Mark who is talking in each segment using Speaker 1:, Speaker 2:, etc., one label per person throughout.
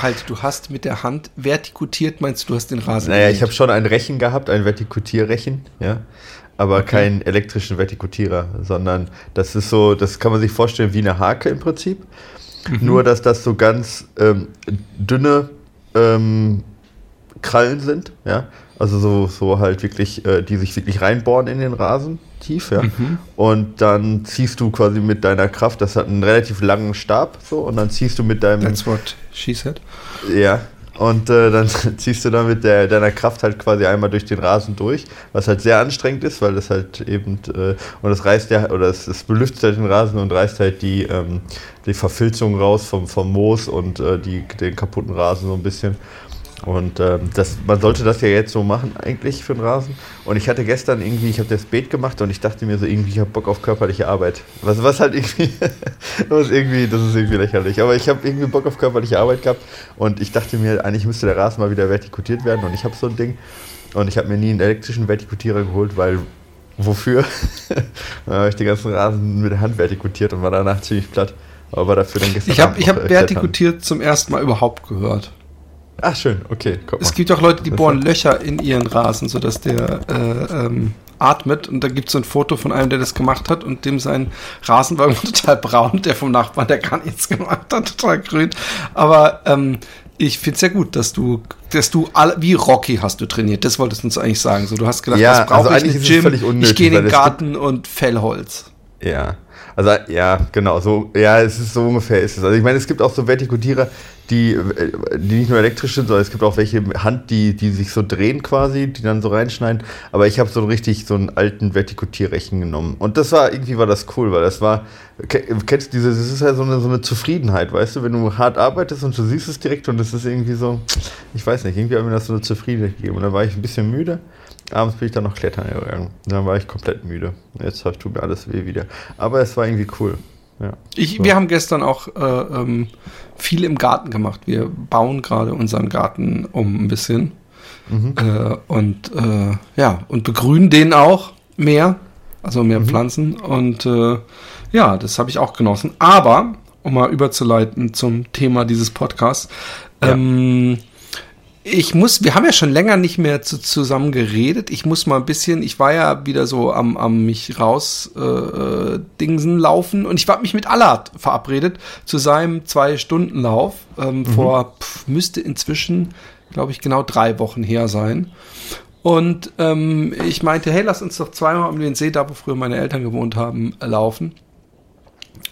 Speaker 1: Halt, du hast mit der Hand vertikutiert, meinst du, du hast den Rasen
Speaker 2: Naja, ich habe schon ein Rechen gehabt, ein Vertikutierrechen, ja. Aber okay. keinen elektrischen Vertikutierer, sondern das ist so, das kann man sich vorstellen wie eine Hake im Prinzip. Mhm. Nur, dass das so ganz ähm, dünne ähm, Krallen sind, ja. Also so, so halt wirklich, äh, die sich wirklich reinbohren in den Rasen tief, ja. Mhm. Und dann ziehst du quasi mit deiner Kraft, das hat einen relativ langen Stab, so, und dann ziehst du mit deinem.
Speaker 1: That's what she said.
Speaker 2: Ja. Und äh, dann ziehst du dann mit der, deiner Kraft halt quasi einmal durch den Rasen durch, was halt sehr anstrengend ist, weil das halt eben, äh, und das reißt ja, oder es, es belüftet halt den Rasen und reißt halt die, ähm, die Verfilzung raus vom, vom Moos und äh, die, den kaputten Rasen so ein bisschen. Und ähm, das, man sollte das ja jetzt so machen eigentlich für den Rasen. Und ich hatte gestern irgendwie, ich habe das Beet gemacht und ich dachte mir so irgendwie, ich habe Bock auf körperliche Arbeit. Was, was halt irgendwie, was irgendwie, das ist irgendwie lächerlich. Aber ich habe irgendwie Bock auf körperliche Arbeit gehabt und ich dachte mir, eigentlich müsste der Rasen mal wieder vertikutiert werden und ich habe so ein Ding. Und ich habe mir nie einen elektrischen Vertikutierer geholt, weil wofür? dann habe ich den ganzen Rasen mit der Hand vertikutiert und war danach ziemlich platt. Aber dafür dann
Speaker 1: gestern. Ich habe ich hab vertikutiert zum ersten Mal überhaupt gehört.
Speaker 2: Ach schön, okay.
Speaker 1: Es gibt auch Leute, die bohren Löcher in ihren Rasen, sodass der äh, ähm, atmet. Und da gibt es so ein Foto von einem, der das gemacht hat und dem sein Rasen war total braun. Der vom Nachbarn, der gar nichts gemacht hat, total grün. Aber ähm, ich finde es sehr gut, dass du, dass du alle, wie Rocky hast du trainiert. Das wolltest du uns eigentlich sagen. So, du hast gedacht,
Speaker 2: ja, was brauche also ich im Gym?
Speaker 1: Unnötig, ich gehe in den Garten und Fellholz.
Speaker 2: Ja, also ja, genau, so, ja, es ist so ungefähr ist es. Also ich meine, es gibt auch so Vertikutierer, die, die nicht nur elektrisch sind, sondern es gibt auch welche Hand, die, die sich so drehen quasi, die dann so reinschneiden. Aber ich habe so richtig so einen alten Vertikutierrechen genommen. Und das war, irgendwie war das cool, weil das war, kennst du diese, das ist ja so eine, so eine Zufriedenheit, weißt du, wenn du hart arbeitest und du siehst es direkt und es ist irgendwie so, ich weiß nicht, irgendwie hat mir das so eine Zufriedenheit gegeben. Und dann war ich ein bisschen müde. Abends bin ich dann noch klettern gegangen. Dann war ich komplett müde. Jetzt tut mir alles weh wieder. Aber es war irgendwie cool. Ja,
Speaker 1: ich, so. Wir haben gestern auch äh, ähm, viel im Garten gemacht. Wir bauen gerade unseren Garten um ein bisschen. Mhm. Äh, und äh, ja, und begrünen den auch mehr. Also mehr mhm. Pflanzen. Und äh, ja, das habe ich auch genossen. Aber, um mal überzuleiten zum Thema dieses Podcasts, ja. ähm, ich muss, wir haben ja schon länger nicht mehr zu, zusammen geredet. Ich muss mal ein bisschen, ich war ja wieder so am, am mich raus äh, äh Dingsen laufen und ich war mich mit Allard verabredet zu seinem Zwei-Stunden-Lauf. Ähm, mhm. Vor pf, müsste inzwischen, glaube ich, genau drei Wochen her sein. Und ähm, ich meinte, hey, lass uns doch zweimal um den See, da wo früher meine Eltern gewohnt haben, laufen.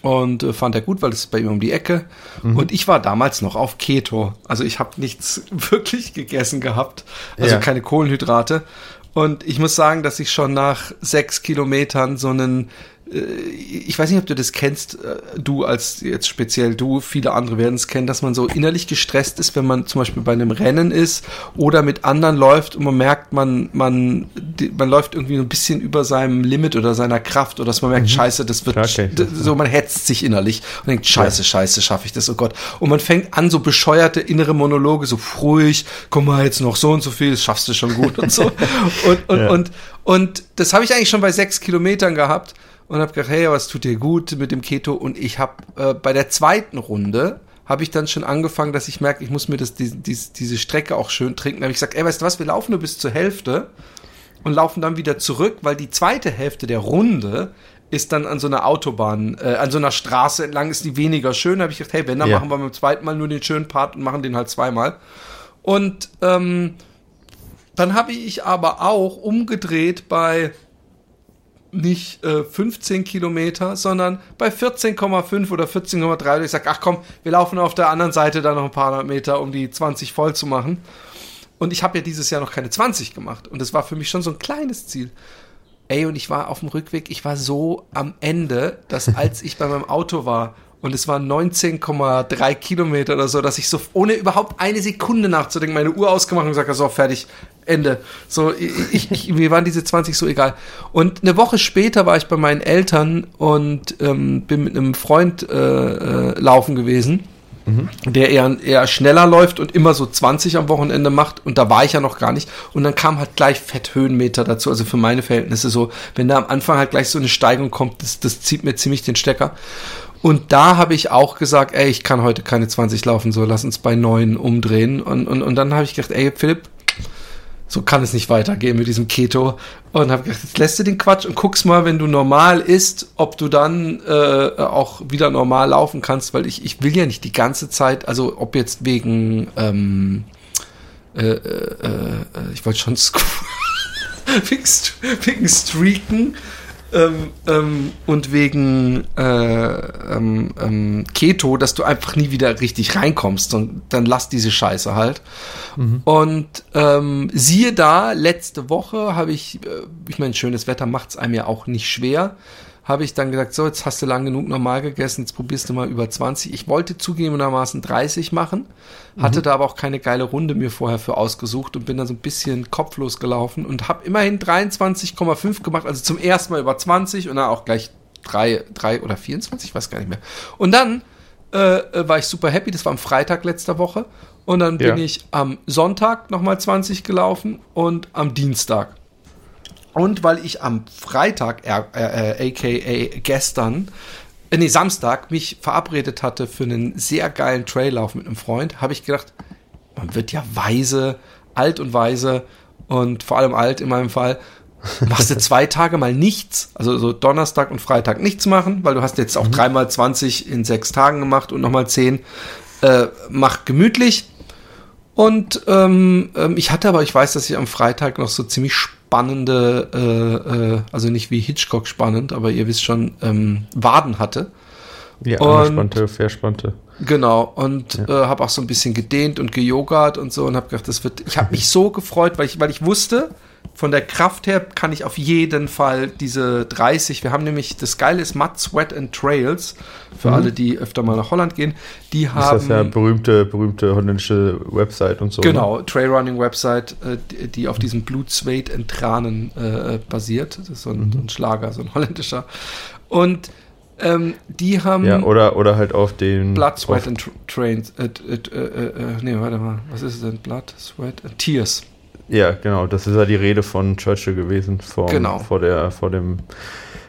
Speaker 1: Und äh, fand er gut, weil es ist bei ihm um die Ecke. Mhm. Und ich war damals noch auf Keto. Also ich habe nichts wirklich gegessen gehabt. Also ja. keine Kohlenhydrate. Und ich muss sagen, dass ich schon nach sechs Kilometern so einen ich weiß nicht, ob du das kennst, äh, du als jetzt speziell du, viele andere werden es kennen, dass man so innerlich gestresst ist, wenn man zum Beispiel bei einem Rennen ist oder mit anderen läuft und man merkt, man, man, man läuft irgendwie ein bisschen über seinem Limit oder seiner Kraft oder dass man merkt, mhm. scheiße, das wird, okay. so man hetzt sich innerlich und denkt, scheiße, ja. scheiße, schaffe ich das, oh Gott. Und man fängt an, so bescheuerte innere Monologe, so ruhig, komm mal jetzt noch so und so viel, das schaffst du schon gut und so. und, und, ja. und, und das habe ich eigentlich schon bei sechs Kilometern gehabt und habe gedacht, hey, was tut dir gut mit dem Keto? Und ich habe äh, bei der zweiten Runde habe ich dann schon angefangen, dass ich merke, ich muss mir das, die, die, diese Strecke auch schön trinken. Da habe ich gesagt, ey, weißt du was, wir laufen nur bis zur Hälfte und laufen dann wieder zurück, weil die zweite Hälfte der Runde ist dann an so einer Autobahn, äh, an so einer Straße entlang, ist die weniger schön. Da habe ich gedacht, hey, wenn, dann ja. machen wir beim zweiten Mal nur den schönen Part und machen den halt zweimal. Und ähm, dann habe ich aber auch umgedreht bei nicht äh, 15 Kilometer, sondern bei 14,5 oder 14,3. Und ich sage, ach komm, wir laufen auf der anderen Seite da noch ein paar Meter, um die 20 voll zu machen. Und ich habe ja dieses Jahr noch keine 20 gemacht. Und das war für mich schon so ein kleines Ziel. Ey, und ich war auf dem Rückweg, ich war so am Ende, dass als ich bei meinem Auto war und es waren 19,3 Kilometer oder so, dass ich so ohne überhaupt eine Sekunde nachzudenken meine Uhr ausgemacht und gesagt habe, so fertig, Ende. So, ich, ich, mir waren diese 20 so egal. Und eine Woche später war ich bei meinen Eltern und ähm, bin mit einem Freund äh, äh, laufen gewesen mhm. der eher, eher schneller läuft und immer so 20 am Wochenende macht. Und da war ich ja noch gar nicht. Und dann kam halt gleich Fetthöhenmeter dazu. Also für meine Verhältnisse so, wenn da am Anfang halt gleich so eine Steigung kommt, das, das zieht mir ziemlich den Stecker. Und da habe ich auch gesagt, ey, ich kann heute keine 20 laufen, so lass uns bei 9 umdrehen. Und, und, und dann habe ich gedacht, ey, Philipp, so kann es nicht weitergehen mit diesem Keto. Und habe gedacht, jetzt lässt du den Quatsch und guckst mal, wenn du normal isst, ob du dann äh, auch wieder normal laufen kannst, weil ich, ich will ja nicht die ganze Zeit, also ob jetzt wegen, ähm, äh, äh, äh ich wollte schon wegen, wegen Streaken ähm, ähm, und wegen äh, ähm, ähm, Keto, dass du einfach nie wieder richtig reinkommst und dann lass diese Scheiße halt. Mhm. Und ähm, siehe da, letzte Woche habe ich, äh, ich meine, schönes Wetter macht es einem ja auch nicht schwer habe ich dann gesagt, so, jetzt hast du lang genug normal gegessen, jetzt probierst du mal über 20. Ich wollte zugegebenermaßen 30 machen, hatte mhm. da aber auch keine geile Runde mir vorher für ausgesucht und bin dann so ein bisschen kopflos gelaufen und habe immerhin 23,5 gemacht, also zum ersten Mal über 20 und dann auch gleich 3, 3 oder 24, ich weiß gar nicht mehr. Und dann äh, äh, war ich super happy, das war am Freitag letzter Woche und dann bin ja. ich am Sonntag nochmal 20 gelaufen und am Dienstag. Und weil ich am Freitag, äh, äh, aka gestern, äh, nee, Samstag, mich verabredet hatte für einen sehr geilen Traillauf mit einem Freund, habe ich gedacht, man wird ja weise, alt und weise und vor allem alt in meinem Fall. Machst du zwei Tage mal nichts, also so Donnerstag und Freitag nichts machen, weil du hast jetzt auch mhm. dreimal 20 in sechs Tagen gemacht und nochmal zehn. Äh, mach gemütlich. Und ähm, ähm, ich hatte aber, ich weiß, dass ich am Freitag noch so ziemlich spannende, äh, äh, also nicht wie Hitchcock spannend, aber ihr wisst schon, ähm, Waden hatte.
Speaker 2: Ja, angespannte, verspannte.
Speaker 1: Genau, und ja. äh, habe auch so ein bisschen gedehnt und gejogert und so und habe gedacht, das wird, ich habe mich so gefreut, weil ich, weil ich wusste, von der Kraft her kann ich auf jeden Fall diese 30, wir haben nämlich, das Geile ist Mud, Sweat and Trails, für mhm. alle, die öfter mal nach Holland gehen, die ist haben... Das ist
Speaker 2: ja berühmte, berühmte holländische Website und so.
Speaker 1: Genau, ne? Trailrunning-Website, äh, die, auf diesem Blut, Sweat and Tranen äh, basiert. Das ist so ein, mhm. ein Schlager, so ein holländischer. Und ähm, die haben.
Speaker 2: Ja, oder, oder halt auf den.
Speaker 1: Blood, Sweat and Trains. Äh, äh, äh, äh, nee, warte mal. Was ist es denn? Blood, Sweat and Tears.
Speaker 2: Ja, genau. Das ist ja die Rede von Churchill gewesen vor, genau. vor, der, vor dem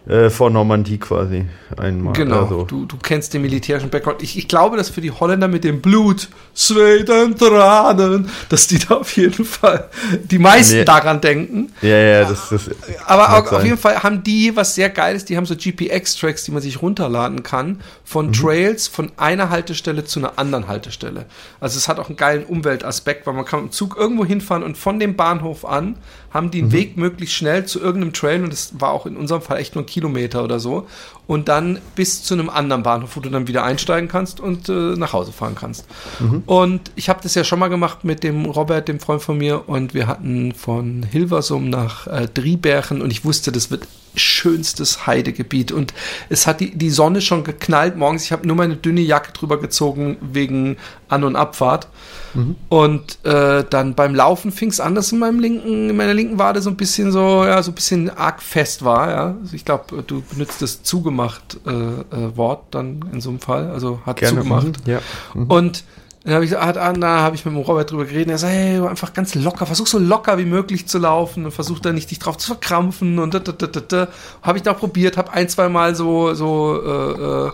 Speaker 2: äh, vor Normandie quasi einmal.
Speaker 1: Genau, also. du, du kennst den militärischen Background. Ich, ich glaube, dass für die Holländer mit dem Blut, Sweat und Tranen, dass die da auf jeden Fall die meisten nee. daran denken.
Speaker 2: Ja, ja, das, das
Speaker 1: Aber auch, auf jeden Fall haben die was sehr Geiles, die haben so GPX-Tracks, die man sich runterladen kann, von mhm. Trails von einer Haltestelle zu einer anderen Haltestelle. Also es hat auch einen geilen Umweltaspekt, weil man kann im Zug irgendwo hinfahren und von dem Bahnhof an haben die einen mhm. Weg möglichst schnell zu irgendeinem Trail und das war auch in unserem Fall echt nur ein Kilometer oder so und dann bis zu einem anderen Bahnhof, wo du dann wieder einsteigen kannst und äh, nach Hause fahren kannst. Mhm. Und ich habe das ja schon mal gemacht mit dem Robert, dem Freund von mir und wir hatten von Hilversum nach äh, Driebergen und ich wusste, das wird schönstes Heidegebiet und es hat die, die Sonne schon geknallt morgens. Ich habe nur meine dünne Jacke drüber gezogen wegen An- und Abfahrt. Mhm. Und äh, dann beim Laufen fing es an, dass in meinem linken, in meiner linken Wade so ein bisschen so, ja, so ein bisschen arg fest war, ja. Also ich glaube, du benutzt das zugemacht äh, äh, Wort dann in so einem Fall, also hat Gerne. zugemacht. Mhm. Ja. Mhm. Und dann habe ich, hat Anna, habe ich mit dem Robert drüber geredet. Er sagt, hey, einfach ganz locker, versuch so locker wie möglich zu laufen und versuch da nicht dich drauf zu verkrampfen und da, da, da, da, da. Habe ich da probiert, habe ein, zwei Mal so, so äh, äh,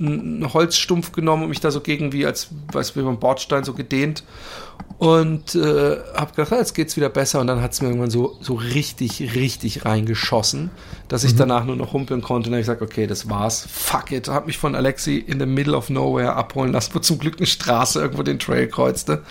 Speaker 1: einen Holzstumpf genommen und mich da so gegen wie als weiß wie beim Bordstein so gedehnt. Und äh, habe gedacht, jetzt geht's wieder besser. Und dann hat's mir irgendwann so so richtig richtig reingeschossen, dass ich mhm. danach nur noch humpeln konnte. Und dann habe ich gesagt, okay, das war's, fuck it, habe mich von Alexi in the middle of nowhere abholen lassen, wo zum Glück eine Straße irgendwo den Trail kreuzte.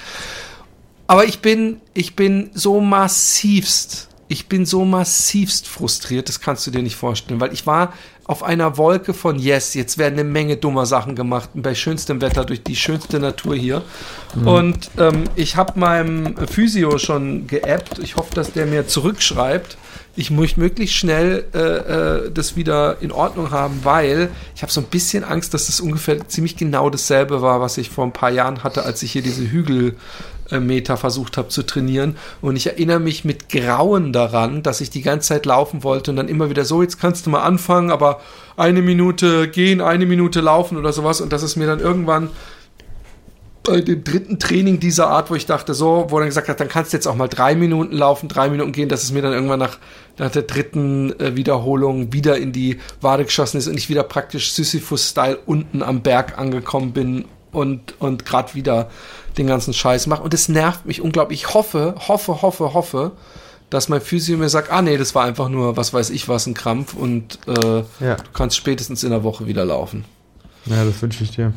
Speaker 1: Aber ich bin ich bin so massivst ich bin so massivst frustriert, das kannst du dir nicht vorstellen, weil ich war auf einer Wolke von Yes, jetzt werden eine Menge dummer Sachen gemacht, bei schönstem Wetter durch die schönste Natur hier. Mhm. Und ähm, ich habe meinem Physio schon geappt. Ich hoffe, dass der mir zurückschreibt. ich möchte möglichst schnell äh, äh, das wieder in Ordnung haben, weil ich habe so ein bisschen Angst, dass das ungefähr ziemlich genau dasselbe war, was ich vor ein paar Jahren hatte, als ich hier diese Hügelmeter versucht habe zu trainieren. Und ich erinnere mich mit Grauen daran, dass ich die ganze Zeit laufen wollte und dann immer wieder so, jetzt kannst du mal anfangen, aber eine Minute gehen, eine Minute laufen oder sowas. Und dass es mir dann irgendwann bei dem dritten Training dieser Art, wo ich dachte, so, wo er gesagt hat, dann kannst du jetzt auch mal drei Minuten laufen, drei Minuten gehen, dass es mir dann irgendwann nach, nach der dritten äh, Wiederholung wieder in die Wade geschossen ist und ich wieder praktisch Sisyphus-Style unten am Berg angekommen bin und, und gerade wieder den ganzen Scheiß mache. Und es nervt mich unglaublich. Ich hoffe, hoffe, hoffe, hoffe, dass mein Physio mir sagt, ah nee, das war einfach nur, was weiß ich was, ein Krampf und äh, ja. du kannst spätestens in der Woche wieder laufen.
Speaker 2: Ja, das wünsche ich dir.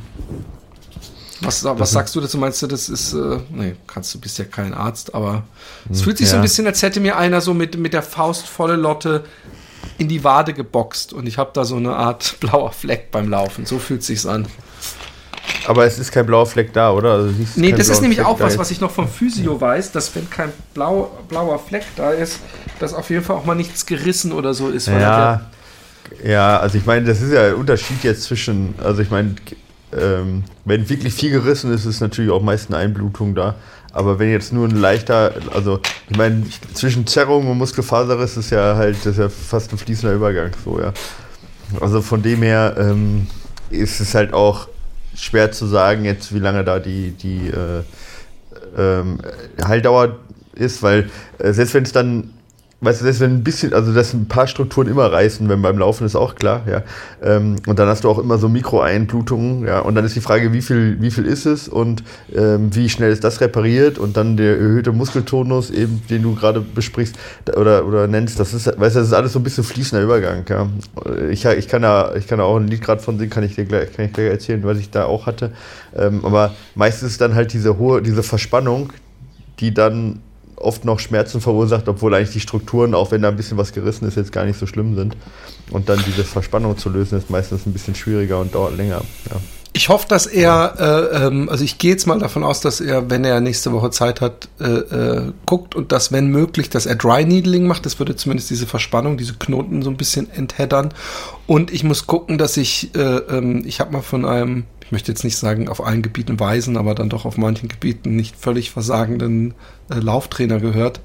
Speaker 1: Was, was sagst du dazu? Meinst du, das ist, äh, nee, kannst du, bist ja kein Arzt, aber es hm, fühlt sich ja. so ein bisschen, als hätte mir einer so mit, mit der Faust volle Lotte in die Wade geboxt und ich habe da so eine Art blauer Fleck beim Laufen. So fühlt sich's an.
Speaker 2: Aber es ist kein blauer Fleck da, oder? Also
Speaker 1: nee, das ist nämlich Fleck auch was, was ich noch vom Physio weiß, dass wenn kein blau, blauer Fleck da ist, dass auf jeden Fall auch mal nichts gerissen oder so ist.
Speaker 2: ja, ja, also ich meine, das ist ja ein Unterschied jetzt zwischen, also ich meine, ähm, wenn wirklich viel gerissen ist, ist natürlich auch meist eine Einblutung da. Aber wenn jetzt nur ein leichter, also ich meine, zwischen Zerrung und Muskelfaserriss ist ja halt, das ist ja fast ein fließender Übergang, so ja. Also von dem her ähm, ist es halt auch schwer zu sagen jetzt, wie lange da die, die äh, ähm, Heildauer ist, weil äh, selbst wenn es dann weißt du, das wenn ein bisschen, also dass ein paar Strukturen immer reißen, wenn beim Laufen ist auch klar, ja. Ähm, und dann hast du auch immer so Mikroeinblutungen, ja. Und dann ist die Frage, wie viel, wie viel ist es und ähm, wie schnell ist das repariert und dann der erhöhte Muskeltonus, eben, den du gerade besprichst oder, oder nennst, das ist, weißt du, das ist alles so ein bisschen fließender Übergang, ja. Ich, ich kann da, ich kann da auch ein Lied gerade von singen, kann ich dir gleich, kann ich gleich erzählen, was ich da auch hatte. Ähm, aber meistens ist dann halt diese hohe, diese Verspannung, die dann oft noch Schmerzen verursacht, obwohl eigentlich die Strukturen, auch wenn da ein bisschen was gerissen ist, jetzt gar nicht so schlimm sind. Und dann diese Verspannung zu lösen, ist meistens ein bisschen schwieriger und dauert länger. Ja.
Speaker 1: Ich hoffe, dass er, äh, ähm, also ich gehe jetzt mal davon aus, dass er, wenn er nächste Woche Zeit hat, äh, äh, guckt und dass, wenn möglich, dass er Dry Needling macht. Das würde zumindest diese Verspannung, diese Knoten so ein bisschen entheddern. Und ich muss gucken, dass ich, äh, ähm, ich habe mal von einem ich möchte jetzt nicht sagen auf allen Gebieten weisen, aber dann doch auf manchen Gebieten nicht völlig versagenden äh, Lauftrainer gehört,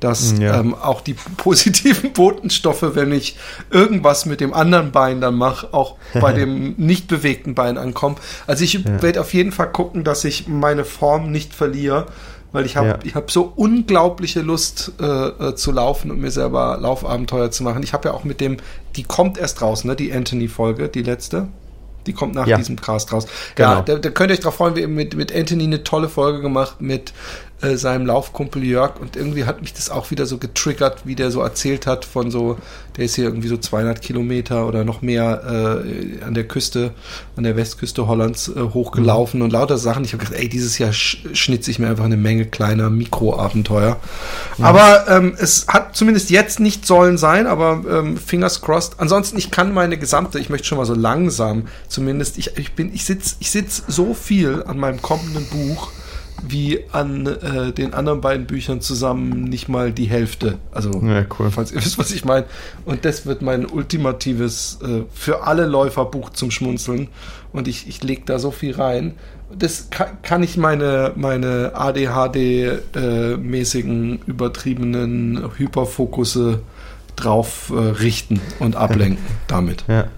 Speaker 1: dass mm, ja. ähm, auch die positiven Botenstoffe, wenn ich irgendwas mit dem anderen Bein dann mache, auch bei dem nicht bewegten Bein ankommen. Also ich ja. werde auf jeden Fall gucken, dass ich meine Form nicht verliere, weil ich habe ja. ich habe so unglaubliche Lust äh, äh, zu laufen und mir selber Laufabenteuer zu machen. Ich habe ja auch mit dem, die kommt erst raus, ne, die Anthony Folge, die letzte. Die kommt nach ja. diesem Cast raus. Genau. Ja, da, da könnt ihr euch drauf freuen. Wir haben mit, mit Anthony eine tolle Folge gemacht mit äh, seinem Laufkumpel Jörg und irgendwie hat mich das auch wieder so getriggert, wie der so erzählt hat von so, der ist hier irgendwie so 200 Kilometer oder noch mehr äh, an der Küste, an der Westküste Hollands äh, hochgelaufen mhm. und lauter Sachen. Ich habe gedacht, ey, dieses Jahr sch schnitze ich mir einfach eine Menge kleiner Mikroabenteuer. Mhm. Aber ähm, es hat zumindest jetzt nicht sollen sein, aber ähm, fingers crossed. Ansonsten, ich kann meine gesamte, ich möchte schon mal so langsam, zumindest, ich, ich bin, ich sitze ich sitz so viel an meinem kommenden Buch, wie an äh, den anderen beiden Büchern zusammen nicht mal die Hälfte. Also, ja, cool. falls ihr wisst, was ich meine. Und das wird mein ultimatives äh, für alle Läufer Buch zum Schmunzeln. Und ich, ich lege da so viel rein. Das kann, kann ich meine, meine ADHD-mäßigen, äh, übertriebenen Hyperfokusse drauf äh, richten und ablenken damit. Ja.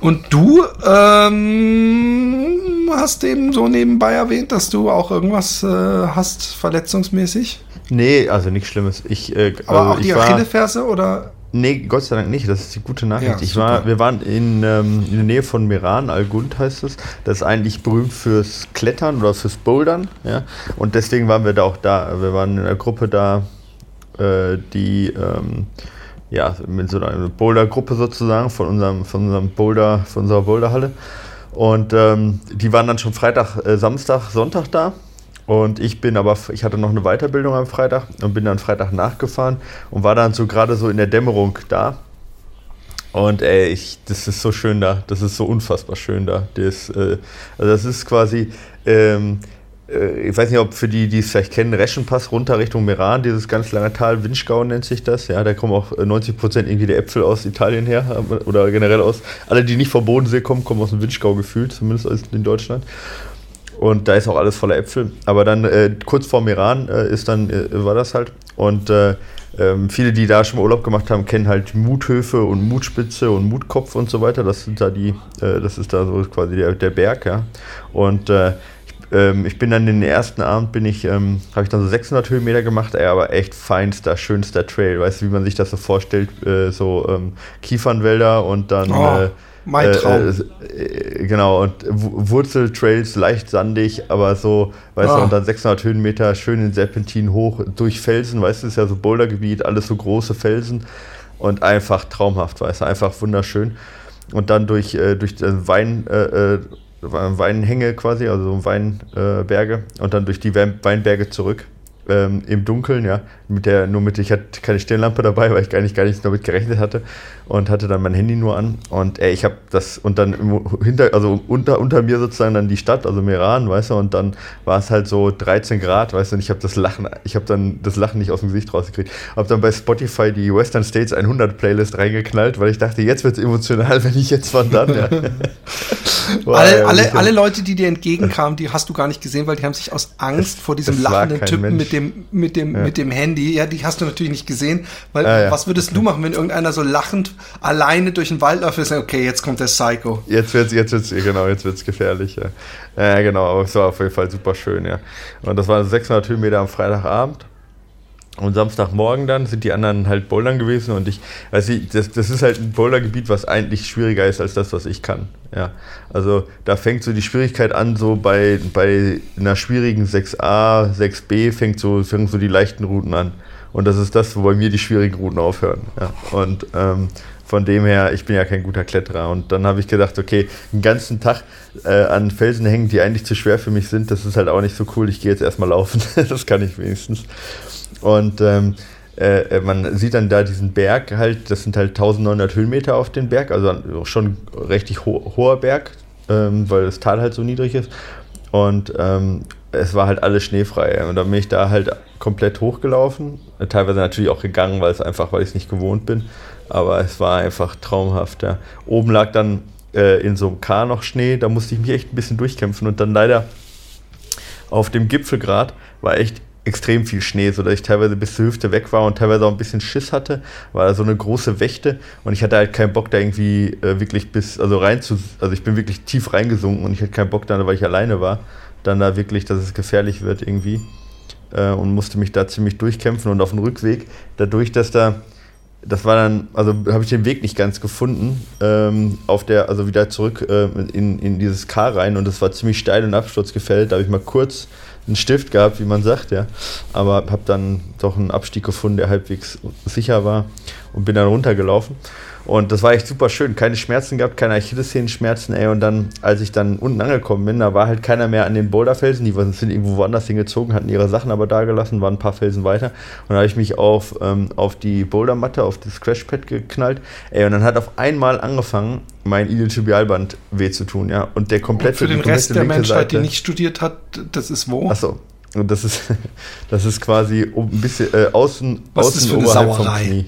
Speaker 1: Und du ähm, hast eben so nebenbei erwähnt, dass du auch irgendwas äh, hast verletzungsmäßig?
Speaker 2: Nee, also nichts Schlimmes. Ich,
Speaker 1: äh, Aber also auch die Achillesferse oder?
Speaker 2: Nee, Gott sei Dank nicht. Das ist die gute Nachricht. Ja, ich war, wir waren in, ähm, in der Nähe von Meran, Algund heißt es. Das ist eigentlich berühmt fürs Klettern oder fürs Bouldern. Ja? Und deswegen waren wir da auch da. Wir waren in einer Gruppe da, äh, die ähm, ja, mit so einer Boulder-Gruppe sozusagen von unserem, von unserem Boulder, von unserer Boulderhalle. Und ähm, die waren dann schon Freitag, äh, Samstag, Sonntag da. Und ich bin aber, ich hatte noch eine Weiterbildung am Freitag und bin dann Freitag nachgefahren und war dann so gerade so in der Dämmerung da. Und ey, ich, das ist so schön da, das ist so unfassbar schön da. Das, äh, also das ist quasi, ähm, äh, ich weiß nicht, ob für die, die es vielleicht kennen, Reschenpass runter Richtung Meran, dieses ganz lange Tal, Winschgau nennt sich das. Ja, da kommen auch 90 Prozent irgendwie der Äpfel aus Italien her oder generell aus. Alle, die nicht vom Bodensee kommen, kommen aus dem Winschgau gefühlt, zumindest in Deutschland. Und da ist auch alles voller Äpfel. Aber dann äh, kurz vor Meran äh, ist dann, äh, war das halt. Und äh, ähm, viele, die da schon mal Urlaub gemacht haben, kennen halt Muthöfe und Mutspitze und Mutkopf und so weiter. Das sind da die, äh, das ist da so quasi der, der Berg, ja. Und äh, ähm, ich bin dann den ersten Abend bin ich, ähm, habe ich dann so 600 Höhenmeter gemacht, ey, aber echt feinster, schönster Trail. Weißt du, wie man sich das so vorstellt? Äh, so ähm, Kiefernwälder und dann. Oh. Äh,
Speaker 1: mein Traum.
Speaker 2: Äh, äh, genau, und Wurzeltrails leicht sandig, aber so, weißt ah. du, und dann 600 Höhenmeter schön in Serpentin hoch durch Felsen, weißt du, ist ja so Bouldergebiet, alles so große Felsen und einfach traumhaft, weißt du, einfach wunderschön. Und dann durch, äh, durch Wein, äh, äh Weinhänge quasi, also Weinberge und dann durch die Weinberge zurück ähm, im Dunkeln, ja, mit der, nur mit, ich hatte keine Stirnlampe dabei, weil ich gar nicht, gar nicht damit gerechnet hatte und hatte dann mein Handy nur an und ey, ich habe das und dann hinter, also unter, unter mir sozusagen dann die Stadt, also Meran, weißt du, und dann war es halt so 13 Grad, weißt du, und ich habe das Lachen, ich habe dann das Lachen nicht aus dem Gesicht rausgekriegt, habe dann bei Spotify die Western States 100 Playlist reingeknallt, weil ich dachte, jetzt wird es emotional, wenn ich jetzt von dann, ja.
Speaker 1: Boah, alle, ja, alle, alle Leute, die dir entgegenkamen, die hast du gar nicht gesehen, weil die haben sich aus Angst vor diesem lachenden Typen mit dem, mit dem, ja. mit dem Handy, ja, die hast du natürlich nicht gesehen, weil ah, ja. was würdest du machen, wenn irgendeiner so lachend alleine durch den Wald läuft und sagt, okay, jetzt kommt der Psycho.
Speaker 2: Jetzt wird's, jetzt wird's, genau, jetzt wird's gefährlich, ja. Ja, genau, aber es war auf jeden Fall super schön, ja. Und das waren 600 Höhenmeter am Freitagabend. Und Samstagmorgen dann sind die anderen halt bouldern gewesen und ich, weiß ich, das, das ist halt ein Bouldergebiet, was eigentlich schwieriger ist als das, was ich kann. Ja, also da fängt so die Schwierigkeit an, so bei, bei einer schwierigen 6a, 6b fängt so, fängt so die leichten Routen an. Und das ist das, wo bei mir die schwierigen Routen aufhören. Ja. Und ähm, von dem her, ich bin ja kein guter Kletterer. Und dann habe ich gedacht, okay, einen ganzen Tag äh, an Felsen hängen, die eigentlich zu schwer für mich sind, das ist halt auch nicht so cool. Ich gehe jetzt erstmal laufen. das kann ich wenigstens. Und ähm, äh, man sieht dann da diesen Berg halt, das sind halt 1900 Höhenmeter auf den Berg, also schon richtig ho hoher Berg, ähm, weil das Tal halt so niedrig ist. Und ähm, es war halt alles schneefrei. Und dann bin ich da halt komplett hochgelaufen. Teilweise natürlich auch gegangen, weil es einfach, weil ich es nicht gewohnt bin. Aber es war einfach traumhaft. Ja. Oben lag dann äh, in so einem K noch Schnee, da musste ich mich echt ein bisschen durchkämpfen. Und dann leider auf dem Gipfelgrad war echt extrem viel Schnee, sodass ich teilweise bis zur Hüfte weg war und teilweise auch ein bisschen Schiss hatte, war da so eine große Wächte und ich hatte halt keinen Bock da irgendwie äh, wirklich bis, also rein zu, also ich bin wirklich tief reingesunken und ich hatte keinen Bock da, weil ich alleine war, dann da wirklich, dass es gefährlich wird irgendwie äh, und musste mich da ziemlich durchkämpfen und auf dem Rückweg, dadurch, dass da das war dann, also habe ich den Weg nicht ganz gefunden, ähm, auf der, also wieder zurück äh, in, in dieses Car rein und das war ziemlich steil und absturzgefällt. Da habe ich mal kurz einen Stift gehabt, wie man sagt, ja. Aber habe dann doch einen Abstieg gefunden, der halbwegs sicher war und bin dann runtergelaufen. Und das war echt super schön. Keine Schmerzen gehabt, keine Achillessehenschmerzen, ey. Und dann, als ich dann unten angekommen bin, da war halt keiner mehr an den Boulderfelsen. Die sind irgendwo woanders hingezogen, hatten ihre Sachen aber da gelassen, waren ein paar Felsen weiter. Und da habe ich mich auf, ähm, auf die Bouldermatte, auf das Crashpad geknallt. Ey, und dann hat auf einmal angefangen, mein Iliotibialband weh zu tun, ja. Und der komplette.
Speaker 1: Und für den Rest der Menschheit, Seite, die nicht studiert hat, das ist wo?
Speaker 2: Achso. Und das ist, das ist quasi ein bisschen äh, außen,
Speaker 1: Was
Speaker 2: außen
Speaker 1: ist für eine Sauerei?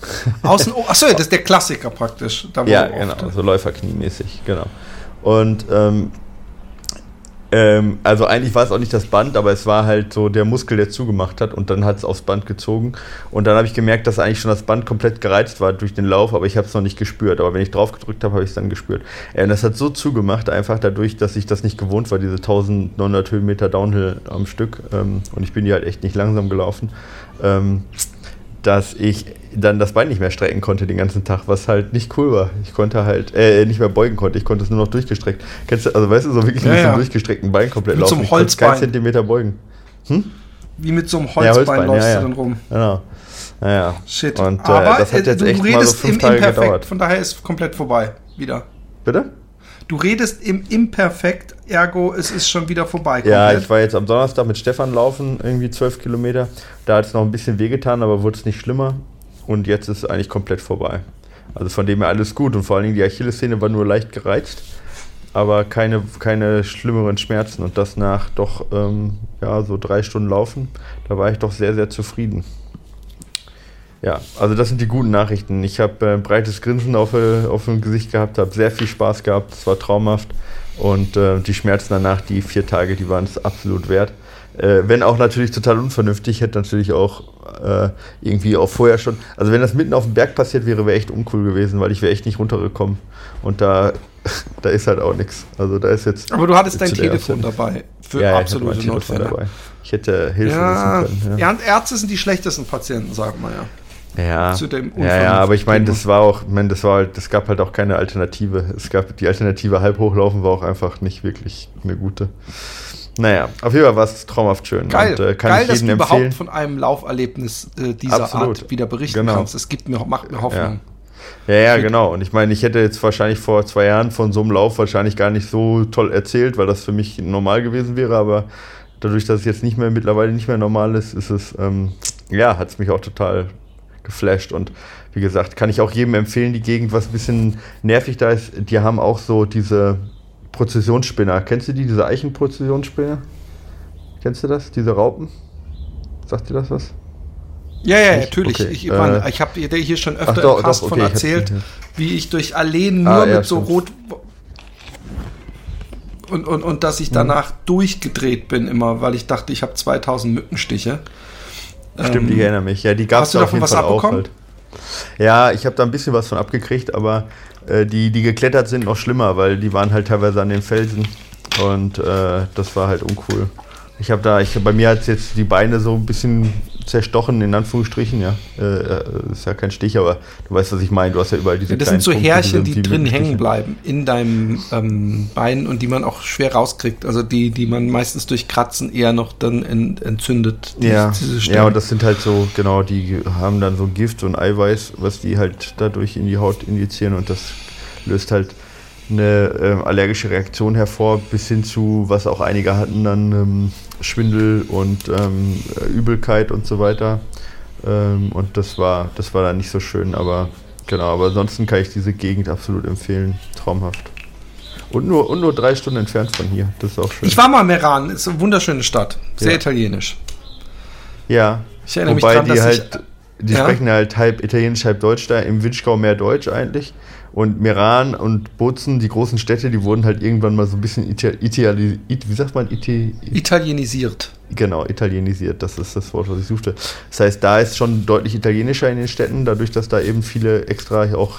Speaker 1: Außen, oh, achso, das ist der Klassiker praktisch.
Speaker 2: ja, genau, so Läuferkniemäßig, genau. Und ähm, ähm, also eigentlich war es auch nicht das Band, aber es war halt so der Muskel, der zugemacht hat und dann hat es aufs Band gezogen. Und dann habe ich gemerkt, dass eigentlich schon das Band komplett gereizt war durch den Lauf, aber ich habe es noch nicht gespürt. Aber wenn ich drauf gedrückt habe, habe ich es dann gespürt. Ja, und das hat so zugemacht, einfach dadurch, dass ich das nicht gewohnt war, diese 1900 Höhenmeter Downhill am Stück. Ähm, und ich bin die halt echt nicht langsam gelaufen. Ähm, dass ich dann das Bein nicht mehr strecken konnte den ganzen Tag, was halt nicht cool war. Ich konnte halt, äh, nicht mehr beugen konnte, ich konnte es nur noch durchgestreckt. Kennst du, also weißt du, so wirklich ja, mit ja. so durchgestreckten Bein komplett
Speaker 1: mit laufen. Mit so einem Holzbein.
Speaker 2: Kein Zentimeter beugen.
Speaker 1: Hm? Wie mit so einem Holzbein, ja, Holzbein läufst ja, du dann rum.
Speaker 2: Genau. Naja.
Speaker 1: Shit.
Speaker 2: Und
Speaker 1: äh, Aber
Speaker 2: das hat
Speaker 1: äh,
Speaker 2: jetzt echt mal so fünf
Speaker 1: im
Speaker 2: Tage
Speaker 1: Imperfekt,
Speaker 2: gedauert.
Speaker 1: Von daher ist komplett vorbei. Wieder.
Speaker 2: Bitte?
Speaker 1: Du redest im Imperfekt, ergo es ist schon wieder vorbei.
Speaker 2: Komplett. Ja, ich war jetzt am Donnerstag mit Stefan laufen, irgendwie zwölf Kilometer. Da hat es noch ein bisschen wehgetan, aber wurde es nicht schlimmer und jetzt ist es eigentlich komplett vorbei. Also von dem her alles gut und vor allen Dingen die Achillessehne war nur leicht gereizt. aber keine, keine schlimmeren Schmerzen und das nach doch ähm, ja, so drei Stunden Laufen. Da war ich doch sehr, sehr zufrieden. Ja, also das sind die guten Nachrichten. Ich habe äh, ein breites Grinsen auf, äh, auf dem Gesicht gehabt, habe sehr viel Spaß gehabt, es war traumhaft und äh, die Schmerzen danach, die vier Tage, die waren es absolut wert. Äh, wenn auch natürlich total unvernünftig, hätte natürlich auch äh, irgendwie auch vorher schon, also wenn das mitten auf dem Berg passiert wäre, wäre echt uncool gewesen, weil ich wäre echt nicht runtergekommen und da, da ist halt auch nichts. Also da ist jetzt.
Speaker 1: Aber du hattest dein Telefon dabei für ja, absolute Notfälle. Dabei.
Speaker 2: Ich hätte Hilfe
Speaker 1: ja, können. Ja. Ärzte sind die schlechtesten Patienten, sagt man ja.
Speaker 2: Ja, ja, ja, aber ich meine, das war auch, ich meine, das war halt, das gab halt auch keine Alternative. Es gab die Alternative halb hochlaufen war auch einfach nicht wirklich eine gute. Naja, auf jeden Fall war es traumhaft schön.
Speaker 1: Geil, und, äh, Geil dass du empfehlen. überhaupt von einem Lauferlebnis äh, dieser Absolut. Art wieder berichten genau. kannst. Es gibt mir, macht mir Hoffnung.
Speaker 2: Ja, ja, ja genau. Und ich meine, ich hätte jetzt wahrscheinlich vor zwei Jahren von so einem Lauf wahrscheinlich gar nicht so toll erzählt, weil das für mich normal gewesen wäre. Aber dadurch, dass es jetzt nicht mehr mittlerweile nicht mehr normal ist, ist es, ähm, ja, hat es mich auch total geflasht. Und wie gesagt, kann ich auch jedem empfehlen, die Gegend, was ein bisschen nervig da ist, die haben auch so diese Prozessionsspinner. Kennst du die, diese Eichenprozessionsspinner? Kennst du das, diese Raupen? Sagt dir das was?
Speaker 1: Ja, ja, natürlich. Okay. Ich, äh, ich habe dir hier schon öfter doch, im Cast okay, von erzählt, wie ich durch Alleen ah, nur ah, ja, mit so stimmt. rot und, und, und dass ich danach mhm. durchgedreht bin immer, weil ich dachte, ich habe 2000 Mückenstiche.
Speaker 2: Stimmt, ähm, ich erinnere mich. Ja, die gab es auf jeden Fall auch halt. Ja, ich habe da ein bisschen was von abgekriegt, aber äh, die, die geklettert sind, noch schlimmer, weil die waren halt teilweise an den Felsen und äh, das war halt uncool. Ich habe da, ich, bei mir hat jetzt die Beine so ein bisschen zerstochen, in Anführungsstrichen, ja. Äh, äh, ist ja kein Stich, aber du weißt, was ich meine. Du hast ja überall diese ja,
Speaker 1: Das sind so Härchen, die, die drin hängen bleiben in deinem ähm, Bein und die man auch schwer rauskriegt. Also die, die man meistens durch Kratzen eher noch dann ent, entzündet.
Speaker 2: Ja, ja, und das sind halt so, genau, die haben dann so Gift und Eiweiß, was die halt dadurch in die Haut injizieren und das löst halt eine äh, allergische Reaktion hervor, bis hin zu, was auch einige hatten, dann ähm, Schwindel und ähm, Übelkeit und so weiter. Ähm, und das war, das war dann nicht so schön, aber genau, aber ansonsten kann ich diese Gegend absolut empfehlen. Traumhaft. Und nur, und nur drei Stunden entfernt von hier. Das ist auch schön.
Speaker 1: Ich war mal in Meran, ist eine wunderschöne Stadt. Sehr ja. italienisch.
Speaker 2: Ja. Ich erinnere Wobei mich dran, die halt, die ja? sprechen halt halb italienisch, halb deutsch da. Im Witschgau mehr Deutsch eigentlich. Und Meran und Bozen, die großen Städte, die wurden halt irgendwann mal so ein bisschen Itali wie sagt man? Iti
Speaker 1: Italienisiert.
Speaker 2: Genau, italienisiert, das ist das Wort, was ich suchte. Das heißt, da ist schon deutlich italienischer in den Städten, dadurch, dass da eben viele extra auch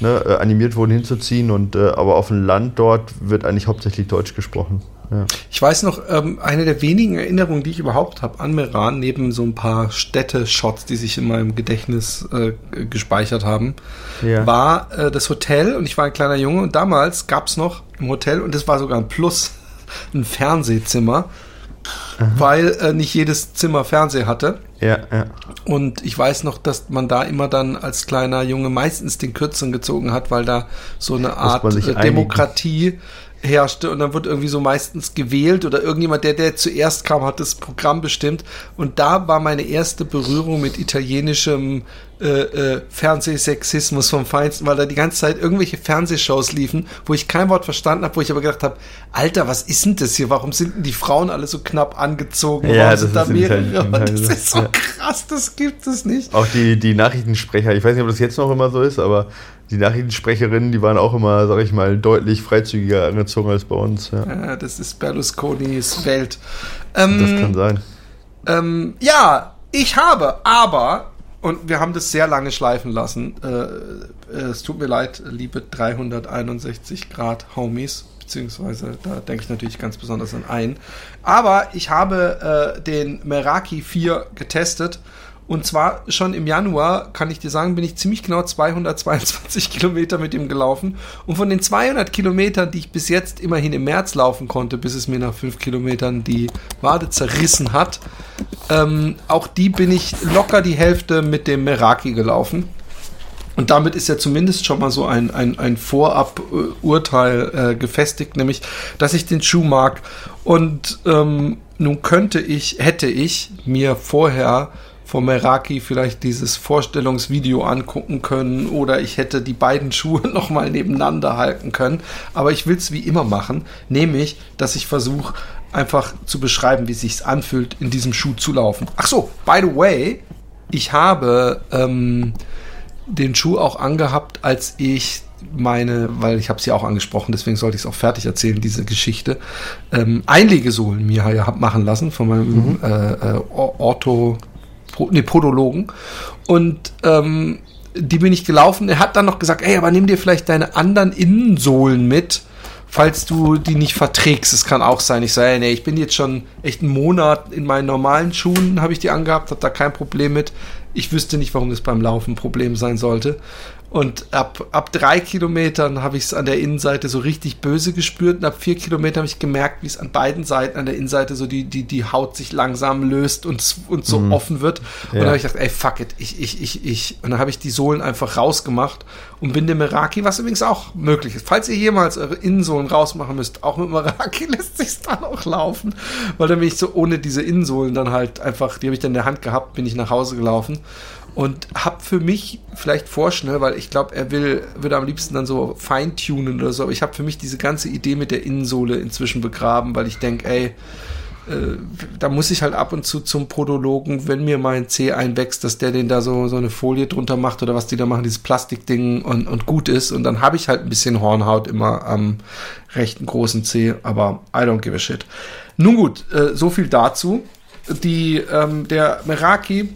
Speaker 2: ne, äh, animiert wurden hinzuziehen. Und äh, aber auf dem Land dort wird eigentlich hauptsächlich Deutsch gesprochen.
Speaker 1: Ja. Ich weiß noch, ähm, eine der wenigen Erinnerungen, die ich überhaupt habe an Meran, neben so ein paar Städte-Shots, die sich in meinem Gedächtnis äh, gespeichert haben, ja. war äh, das Hotel und ich war ein kleiner Junge und damals gab es noch im Hotel, und das war sogar ein Plus, ein Fernsehzimmer, Aha. weil äh, nicht jedes Zimmer Fernseher hatte.
Speaker 2: Ja, ja.
Speaker 1: Und ich weiß noch, dass man da immer dann als kleiner Junge meistens den Kürzeren gezogen hat, weil da so eine Art äh, Demokratie herrschte und dann wird irgendwie so meistens gewählt oder irgendjemand, der, der zuerst kam, hat das Programm bestimmt und da war meine erste Berührung mit italienischem äh, äh, Fernsehsexismus vom Feinsten, weil da die ganze Zeit irgendwelche Fernsehshows liefen, wo ich kein Wort verstanden habe, wo ich aber gedacht habe, Alter, was ist denn das hier? Warum sind denn die Frauen alle so knapp angezogen?
Speaker 2: Ja,
Speaker 1: das,
Speaker 2: sind da
Speaker 1: mehrere? das ist so ja. krass, das gibt es nicht.
Speaker 2: Auch die, die Nachrichtensprecher, ich weiß nicht, ob das jetzt noch immer so ist, aber die Nachrichtensprecherinnen, die waren auch immer, sag ich mal, deutlich freizügiger angezogen als bei uns.
Speaker 1: Ja, ja das ist Berlusconis Welt.
Speaker 2: Ähm, das kann sein.
Speaker 1: Ähm, ja, ich habe, aber, und wir haben das sehr lange schleifen lassen, äh, es tut mir leid, liebe 361 Grad Homies, beziehungsweise da denke ich natürlich ganz besonders an einen. Aber ich habe äh, den Meraki 4 getestet und zwar schon im Januar, kann ich dir sagen, bin ich ziemlich genau 222 Kilometer mit ihm gelaufen. Und von den 200 Kilometern, die ich bis jetzt immerhin im März laufen konnte, bis es mir nach 5 Kilometern die Wade zerrissen hat, ähm, auch die bin ich locker die Hälfte mit dem Meraki gelaufen. Und damit ist ja zumindest schon mal so ein, ein, ein Vorab-Urteil äh, gefestigt, nämlich, dass ich den Schuh mag. Und ähm, nun könnte ich, hätte ich mir vorher von Meraki vielleicht dieses Vorstellungsvideo angucken können oder ich hätte die beiden Schuhe nochmal nebeneinander halten können. Aber ich will es wie immer machen, nämlich, dass ich versuche, einfach zu beschreiben, wie es sich anfühlt, in diesem Schuh zu laufen. Ach so, by the way, ich habe ähm, den Schuh auch angehabt, als ich meine, weil ich habe sie auch angesprochen, deswegen sollte ich es auch fertig erzählen, diese Geschichte, ähm, Einlegesohlen mir ja hab machen lassen von meinem mhm. äh, äh, Nee, Podologen. Und ähm, die bin ich gelaufen. Er hat dann noch gesagt, ey, aber nimm dir vielleicht deine anderen Innensohlen mit, falls du die nicht verträgst. Es kann auch sein. Ich sage, nee, ich bin jetzt schon echt einen Monat in meinen normalen Schuhen, habe ich die angehabt, habe da kein Problem mit. Ich wüsste nicht, warum das beim Laufen ein Problem sein sollte. Und ab, ab drei Kilometern habe ich es an der Innenseite so richtig böse gespürt. Und ab vier Kilometern habe ich gemerkt, wie es an beiden Seiten an der Innenseite so die, die, die Haut sich langsam löst und, und so mhm. offen wird. Und ja. dann habe ich gedacht, ey, fuck it, ich, ich, ich, ich. Und dann habe ich die Sohlen einfach rausgemacht und bin dem Meraki, was übrigens auch möglich ist. Falls ihr jemals eure Innensohlen rausmachen müsst, auch mit Meraki lässt sich dann auch laufen. Weil dann bin ich so ohne diese Innensohlen dann halt einfach, die habe ich dann in der Hand gehabt, bin ich nach Hause gelaufen und habe für mich vielleicht vorschnell, weil ich glaube, er will würde am liebsten dann so feintunen oder so, aber ich habe für mich diese ganze Idee mit der Innensohle inzwischen begraben, weil ich denke, ey, äh, da muss ich halt ab und zu zum Podologen, wenn mir mein C einwächst, dass der den da so, so eine Folie drunter macht oder was die da machen, dieses Plastikding und, und gut ist. Und dann habe ich halt ein bisschen Hornhaut immer am rechten großen C, aber I don't give a shit. Nun gut, äh, so viel dazu. Die, ähm, der Meraki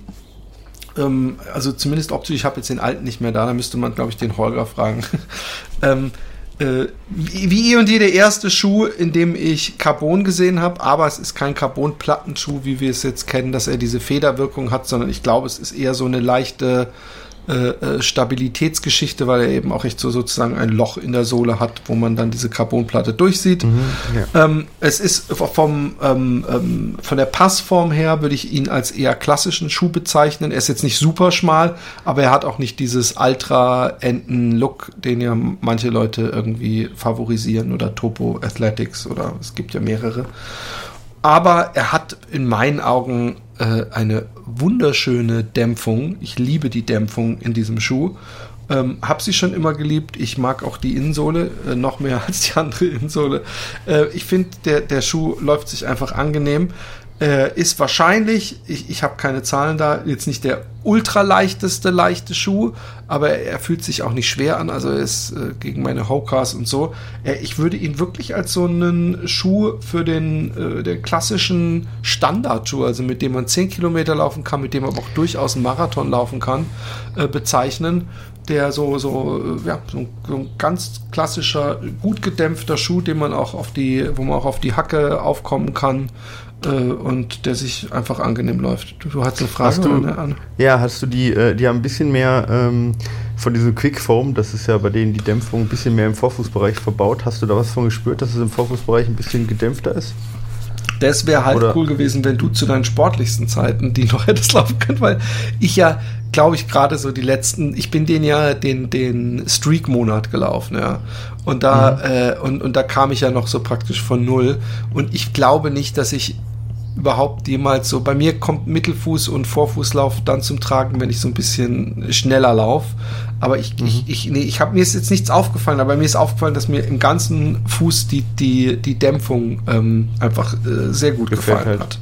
Speaker 1: ähm, also zumindest optisch, ich habe jetzt den alten nicht mehr da, da müsste man, glaube ich, den Holger fragen. ähm, äh, wie, wie eh und je der erste Schuh, in dem ich Carbon gesehen habe, aber es ist kein Carbon-Plattenschuh, wie wir es jetzt kennen, dass er diese Federwirkung hat, sondern ich glaube, es ist eher so eine leichte äh, äh, Stabilitätsgeschichte, weil er eben auch echt so sozusagen ein Loch in der Sohle hat, wo man dann diese Carbonplatte durchsieht. Mhm, ja. ähm, es ist vom, ähm, ähm, von der Passform her würde ich ihn als eher klassischen Schuh bezeichnen. Er ist jetzt nicht super schmal, aber er hat auch nicht dieses Ultra-Enten-Look, den ja manche Leute irgendwie favorisieren oder Topo Athletics oder es gibt ja mehrere. Aber er hat in meinen Augen äh, eine wunderschöne Dämpfung. Ich liebe die Dämpfung in diesem Schuh. Ähm, hab sie schon immer geliebt. Ich mag auch die Innensohle äh, noch mehr als die andere Innensohle. Äh, ich finde, der, der Schuh läuft sich einfach angenehm. Äh, ist wahrscheinlich, ich, ich habe keine Zahlen da, jetzt nicht der ultraleichteste leichte Schuh, aber er, fühlt sich auch nicht schwer an, also er ist äh, gegen meine Hokas und so. Äh, ich würde ihn wirklich als so einen Schuh für den, äh, den klassischen Standardschuh, also mit dem man 10 Kilometer laufen kann, mit dem man auch durchaus einen Marathon laufen kann, äh, bezeichnen der so, so, äh, ja, so ein, so ein, ganz klassischer, gut gedämpfter Schuh, den man auch auf die, wo man auch auf die Hacke aufkommen kann und der sich einfach angenehm läuft. Du, du hast eine Frage
Speaker 2: hast du, eine, Ja, hast du die, äh, die haben ein bisschen mehr ähm, von diesem Quick Foam, das ist ja bei denen die Dämpfung ein bisschen mehr im Vorfußbereich verbaut. Hast du da was von gespürt, dass es im Vorfußbereich ein bisschen gedämpfter ist?
Speaker 1: Das wäre halt Oder? cool gewesen, wenn du zu deinen sportlichsten Zeiten die noch hättest laufen können, weil ich ja, glaube ich, gerade so die letzten, ich bin den ja den, den Streak-Monat gelaufen, ja. Und da, mhm. äh, und, und da kam ich ja noch so praktisch von null. Und ich glaube nicht, dass ich überhaupt jemals so. Bei mir kommt Mittelfuß und Vorfußlauf dann zum Tragen, wenn ich so ein bisschen schneller laufe. Aber ich, mhm. ich, ich, nee, ich habe mir ist jetzt nichts aufgefallen, aber mir ist aufgefallen, dass mir im ganzen Fuß die, die, die Dämpfung ähm, einfach äh, sehr gut Gefällt gefallen halt. hat.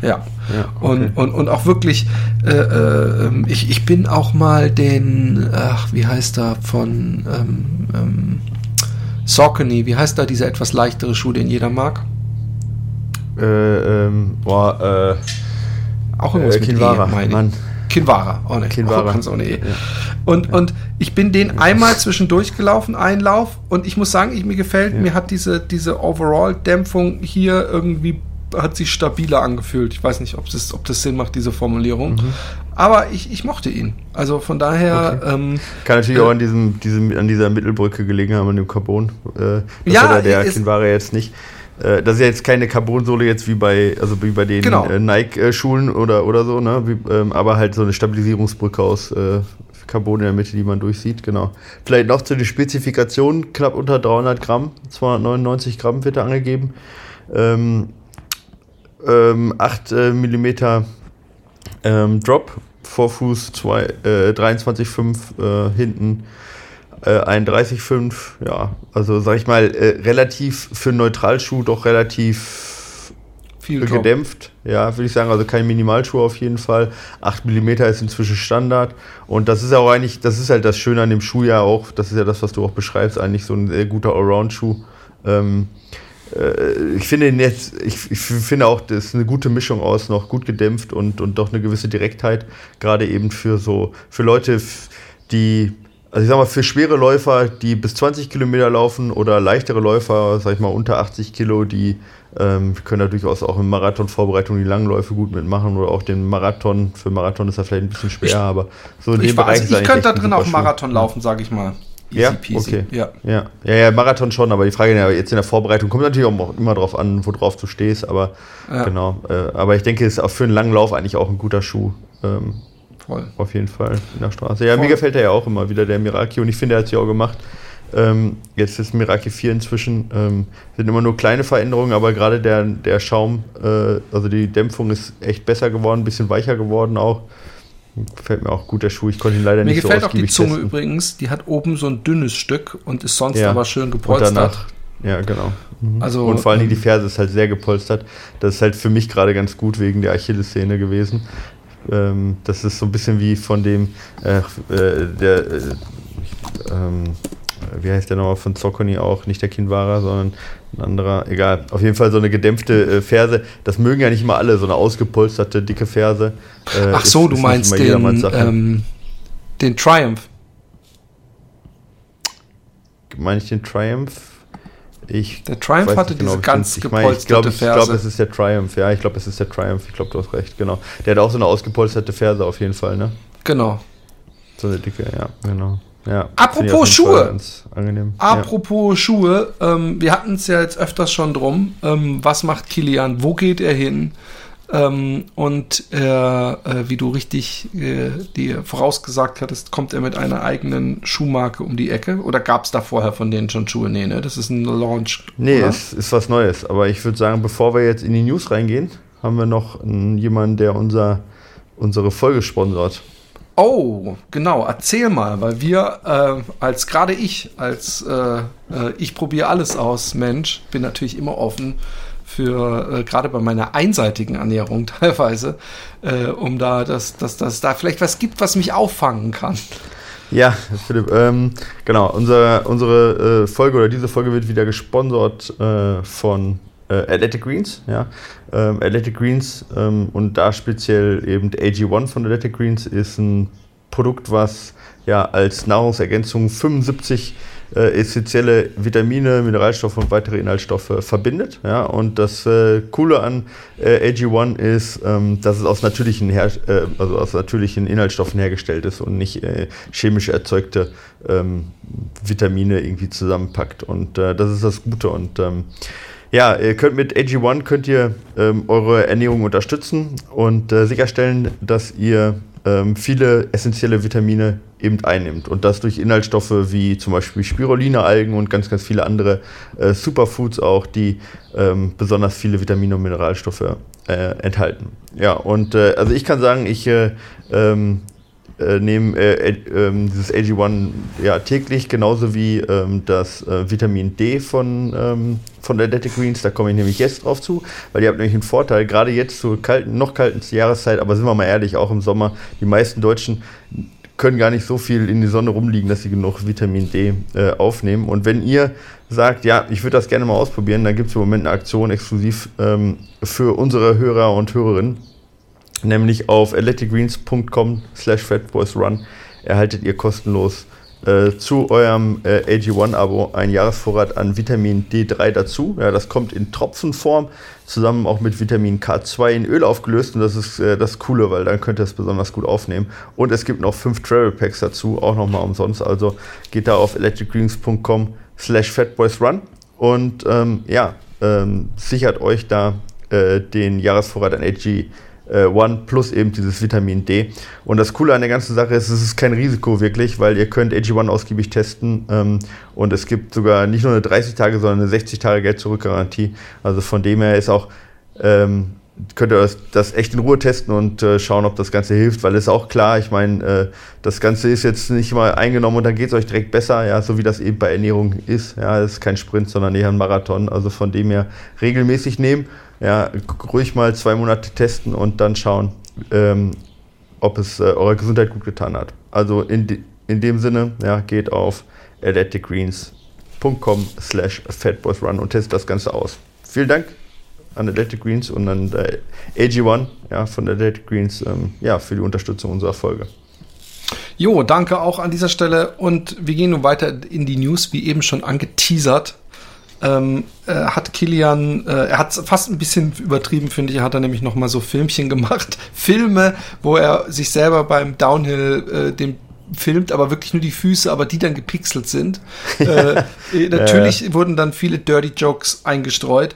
Speaker 1: Ja. ja okay. und, und, und auch wirklich, äh, äh, ich, ich bin auch mal den, ach, wie heißt er, von ähm, ähm, Saucony, wie heißt da dieser etwas leichtere Schuh, den jeder mag?
Speaker 2: Äh, ähm, boah,
Speaker 1: äh, auch irgendwas äh, mit Kinvara, e, meine Mann. Kinvara, oh ne, Kinvara. Oh, ohne e. Ja. Und, ja. und ich bin den einmal zwischendurch gelaufen, Einlauf, und ich muss sagen, ich, mir gefällt, ja. mir hat diese, diese Overall-Dämpfung hier irgendwie hat sich stabiler angefühlt. Ich weiß nicht, ob das, ob das Sinn macht, diese Formulierung. Mhm. Aber ich, ich mochte ihn. Also von daher. Okay. Ähm,
Speaker 2: Kann natürlich äh, auch an, diesem, diesem, an dieser Mittelbrücke gelegen haben, an dem Carbon. Äh, ja, der Kinvara jetzt nicht. Äh, das ist ja jetzt keine Carbonsohle jetzt wie bei, also wie bei den genau. äh, Nike-Schulen oder, oder so, ne? Wie, ähm, aber halt so eine Stabilisierungsbrücke aus äh, Carbon in der Mitte, die man durchsieht, genau. Vielleicht noch zu den Spezifikationen, knapp unter 300 Gramm, 299 Gramm wird da angegeben. Ähm, ähm, 8 äh, mm Ähm, Drop, Vorfuß zwei, äh, 23,5 äh, hinten. Äh, 31,5, ja, also sag ich mal, äh, relativ für einen Neutralschuh doch relativ viel gedämpft, ja, würde ich sagen. Also kein Minimalschuh auf jeden Fall. 8 mm ist inzwischen Standard. Und das ist auch eigentlich, das ist halt das Schöne an dem Schuh ja auch, das ist ja das, was du auch beschreibst, eigentlich so ein sehr guter Allround-Schuh. Ähm, äh, ich finde jetzt, ich, ich, finde auch, das ist eine gute Mischung aus, noch gut gedämpft und, und doch eine gewisse Direktheit, gerade eben für so, für Leute, die also ich sag mal, für schwere Läufer, die bis 20 Kilometer laufen oder leichtere Läufer, sag ich mal, unter 80 Kilo, die ähm, können da durchaus auch in Marathonvorbereitung die Langläufe gut mitmachen oder auch den Marathon. Für Marathon ist das vielleicht ein bisschen schwer, ich, aber so in dem Bereich
Speaker 1: also Ich könnte da drin auch Marathon laufen, sag ich mal.
Speaker 2: Easy ja, peasy. okay. Ja. Ja. ja, ja, Marathon schon, aber die Frage jetzt in der Vorbereitung kommt natürlich auch immer darauf an, worauf du stehst, aber ja. genau. Äh, aber ich denke, es ist auch für einen langen Lauf eigentlich auch ein guter Schuh. Ähm, Voll. Auf jeden Fall in der Straße. Ja, Voll. mir gefällt er ja auch immer wieder, der Miraki. Und ich finde, er hat sich auch gemacht. Ähm, jetzt ist Miraki 4 inzwischen. Ähm, sind immer nur kleine Veränderungen, aber gerade der, der Schaum, äh, also die Dämpfung ist echt besser geworden, ein bisschen weicher geworden auch. Gefällt mir auch gut der Schuh. Ich konnte ihn leider
Speaker 1: mir
Speaker 2: nicht
Speaker 1: so Mir gefällt auch die Zunge testen. übrigens. Die hat oben so ein dünnes Stück und ist sonst ja. aber schön gepolstert. Und danach,
Speaker 2: ja, genau. Mhm. Also, und vor allen Dingen die ähm, Ferse ist halt sehr gepolstert. Das ist halt für mich gerade ganz gut wegen der Achillessehne gewesen. Ähm, das ist so ein bisschen wie von dem, äh, äh, der, äh, ähm, wie heißt der nochmal von Zocconi auch, nicht der Kinwara, sondern ein anderer, egal. Auf jeden Fall so eine gedämpfte äh, Ferse. Das mögen ja nicht immer alle, so eine ausgepolsterte, dicke Ferse.
Speaker 1: Äh, Ach so, ist, du ist meinst den, ähm, den Triumph.
Speaker 2: Meine ich den Triumph? Ich
Speaker 1: der Triumph hatte genau, diese ganz
Speaker 2: ich mein, ich glaube, ich glaube, es ist der Triumph. Ja, ich glaube, es ist der Triumph. Ich glaube, du hast recht. Genau. Der hat auch so eine ausgepolsterte Ferse auf jeden Fall, ne?
Speaker 1: Genau.
Speaker 2: So eine dicke, ja, genau. Ja,
Speaker 1: Apropos Schuhe. Apropos ja. Schuhe. Ähm, wir hatten es ja jetzt öfters schon drum. Ähm, was macht Kilian? Wo geht er hin? Ähm, und äh, äh, wie du richtig äh, dir vorausgesagt hattest, kommt er mit einer eigenen Schuhmarke um die Ecke? Oder gab es da vorher von denen schon Schuhe? Nee, ne? Das ist ein Launch.
Speaker 2: Nee, es ist was Neues. Aber ich würde sagen, bevor wir jetzt in die News reingehen, haben wir noch jemanden, der unser, unsere Folge sponsort.
Speaker 1: Oh, genau, erzähl mal, weil wir äh, als gerade ich, als äh, äh ich probiere alles aus, Mensch, bin natürlich immer offen für äh, gerade bei meiner einseitigen Ernährung teilweise, äh, um da, dass, dass, dass da vielleicht was gibt, was mich auffangen kann.
Speaker 2: Ja, Philipp, ähm, genau, unser, unsere äh, Folge oder diese Folge wird wieder gesponsert äh, von äh, Athletic Greens, ja. Ähm, Athletic Greens ähm, und da speziell eben AG1 von Athletic Greens ist ein Produkt, was ja als Nahrungsergänzung 75 äh, essentielle Vitamine, Mineralstoffe und weitere Inhaltsstoffe verbindet. Ja? Und das äh, Coole an äh, AG1 ist, ähm, dass es aus natürlichen, Her äh, also aus natürlichen Inhaltsstoffen hergestellt ist und nicht äh, chemisch erzeugte ähm, Vitamine irgendwie zusammenpackt. Und äh, das ist das Gute. Und ähm, ja, ihr könnt mit AG1 könnt ihr ähm, eure Ernährung unterstützen und sicherstellen, dass ihr ähm, viele essentielle Vitamine eben einnimmt. Und das durch Inhaltsstoffe wie zum Beispiel Spiruline-Algen und ganz, ganz viele andere äh, Superfoods auch, die ähm, besonders viele Vitamine und Mineralstoffe äh, enthalten. Ja, und äh, also ich kann sagen, ich äh, ähm, äh, nehmen äh, äh, dieses AG1 ja, täglich, genauso wie ähm, das äh, Vitamin D von, ähm, von Athletic Greens. Da komme ich nämlich jetzt drauf zu, weil ihr habt nämlich einen Vorteil, gerade jetzt zur kalten, noch kalten Jahreszeit, aber sind wir mal ehrlich, auch im Sommer, die meisten Deutschen können gar nicht so viel in die Sonne rumliegen, dass sie genug Vitamin D äh, aufnehmen. Und wenn ihr sagt, ja, ich würde das gerne mal ausprobieren, dann gibt es im Moment eine Aktion exklusiv ähm, für unsere Hörer und Hörerinnen nämlich auf athleticgreens.com slash fatboysrun erhaltet ihr kostenlos äh, zu eurem äh, AG1-Abo einen Jahresvorrat an Vitamin D3 dazu. Ja, das kommt in Tropfenform, zusammen auch mit Vitamin K2 in Öl aufgelöst und das ist äh, das Coole, weil dann könnt ihr es besonders gut aufnehmen. Und es gibt noch fünf Travel Packs dazu, auch nochmal umsonst. Also geht da auf electricgreens.com slash fatboysrun und ähm, ja, ähm, sichert euch da äh, den Jahresvorrat an AG äh, One plus eben dieses Vitamin D. Und das Coole an der ganzen Sache ist, es ist kein Risiko wirklich, weil ihr könnt AG1 ausgiebig testen ähm, und es gibt sogar nicht nur eine 30 Tage, sondern eine 60 Tage Geld-Zurück-Garantie. Also von dem her ist auch ähm, könnt ihr das, das, echt in Ruhe testen und äh, schauen, ob das Ganze hilft, weil es auch klar, ich meine, äh, das Ganze ist jetzt nicht mal eingenommen und dann geht es euch direkt besser, ja, so wie das eben bei Ernährung ist. Ja, es ist kein Sprint, sondern eher ein Marathon. Also von dem her regelmäßig nehmen, ja, ruhig mal zwei Monate testen und dann schauen, ähm, ob es äh, eurer Gesundheit gut getan hat. Also in, de, in dem Sinne, ja, geht auf athleticgreens.com slash fatboysrun und testet das Ganze aus. Vielen Dank an Athletic Greens und an äh, AG1 ja, von Athletic Greens ähm, ja, für die Unterstützung unserer Folge.
Speaker 1: Jo, danke auch an dieser Stelle und wir gehen nun weiter in die News, wie eben schon angeteasert. Ähm, äh, hat Kilian, äh, er hat fast ein bisschen übertrieben, finde ich, hat er nämlich noch mal so Filmchen gemacht, Filme, wo er sich selber beim Downhill äh, den filmt, aber wirklich nur die Füße, aber die dann gepixelt sind. äh, natürlich ja. wurden dann viele Dirty Jokes eingestreut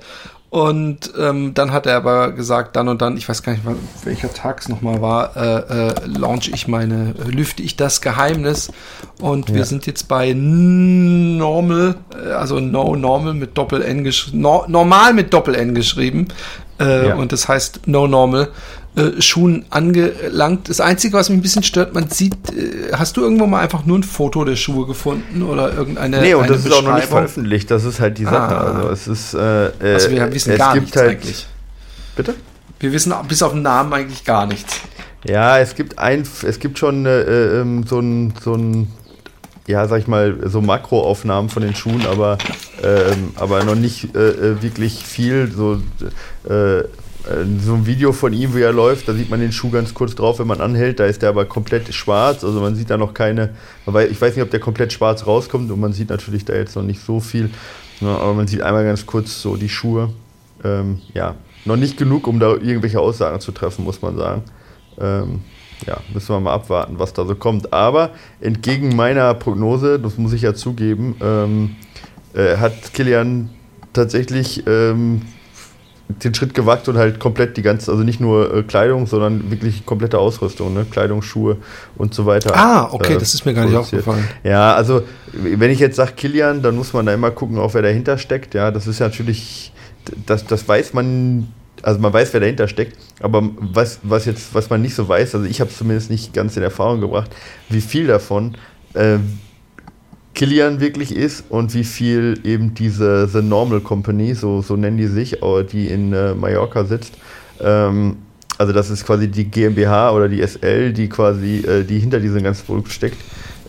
Speaker 1: und ähm, dann hat er aber gesagt, dann und dann, ich weiß gar nicht, welcher Tag es nochmal war, äh, äh, launch ich meine, lüfte ich das Geheimnis. Und ja. wir sind jetzt bei Normal, äh, also No Normal mit Doppel-N geschrieben, no, normal mit Doppel-N geschrieben. Äh, ja. Und das heißt No Normal äh, Schuhen angelangt. Das Einzige, was mich ein bisschen stört, man sieht, äh, hast du irgendwo mal einfach nur ein Foto der Schuhe gefunden oder irgendeine
Speaker 2: Nee, und das ist auch noch nicht veröffentlicht, das ist halt die Sache. Ah. Also es ist, äh,
Speaker 1: also wir wissen gar nichts halt, eigentlich.
Speaker 2: Bitte?
Speaker 1: Wir wissen bis auf den Namen eigentlich gar nichts.
Speaker 2: Ja, es gibt ein, es gibt schon äh, ähm, so ein, so ein ja, sag ich mal, so Makroaufnahmen von den Schuhen, aber, ähm, aber noch nicht äh, äh wirklich viel. So, äh, äh, so ein Video von ihm, wie er läuft, da sieht man den Schuh ganz kurz drauf, wenn man anhält, da ist der aber komplett schwarz, also man sieht da noch keine, ich weiß nicht, ob der komplett schwarz rauskommt und man sieht natürlich da jetzt noch nicht so viel, ne, aber man sieht einmal ganz kurz so die Schuhe, ähm, ja, noch nicht genug, um da irgendwelche Aussagen zu treffen, muss man sagen. Ähm, ja, müssen wir mal abwarten, was da so kommt. Aber entgegen meiner Prognose, das muss ich ja zugeben, ähm, äh, hat Kilian tatsächlich ähm, den Schritt gewagt und halt komplett die ganze, also nicht nur äh, Kleidung, sondern wirklich komplette Ausrüstung, ne? Kleidung, Schuhe und so weiter.
Speaker 1: Ah, okay, äh, das ist mir gar nicht aufgefallen.
Speaker 2: Ja, also wenn ich jetzt sage Kilian, dann muss man da immer gucken, auch wer dahinter steckt. Ja, das ist ja natürlich, das, das weiß man, also man weiß, wer dahinter steckt, aber was, was jetzt, was man nicht so weiß, also ich habe es zumindest nicht ganz in Erfahrung gebracht, wie viel davon äh, Kilian wirklich ist und wie viel eben diese The Normal Company, so, so nennen die sich, die in äh, Mallorca sitzt. Ähm, also das ist quasi die GmbH oder die SL, die quasi, äh, die hinter diesem ganzen Produkt steckt.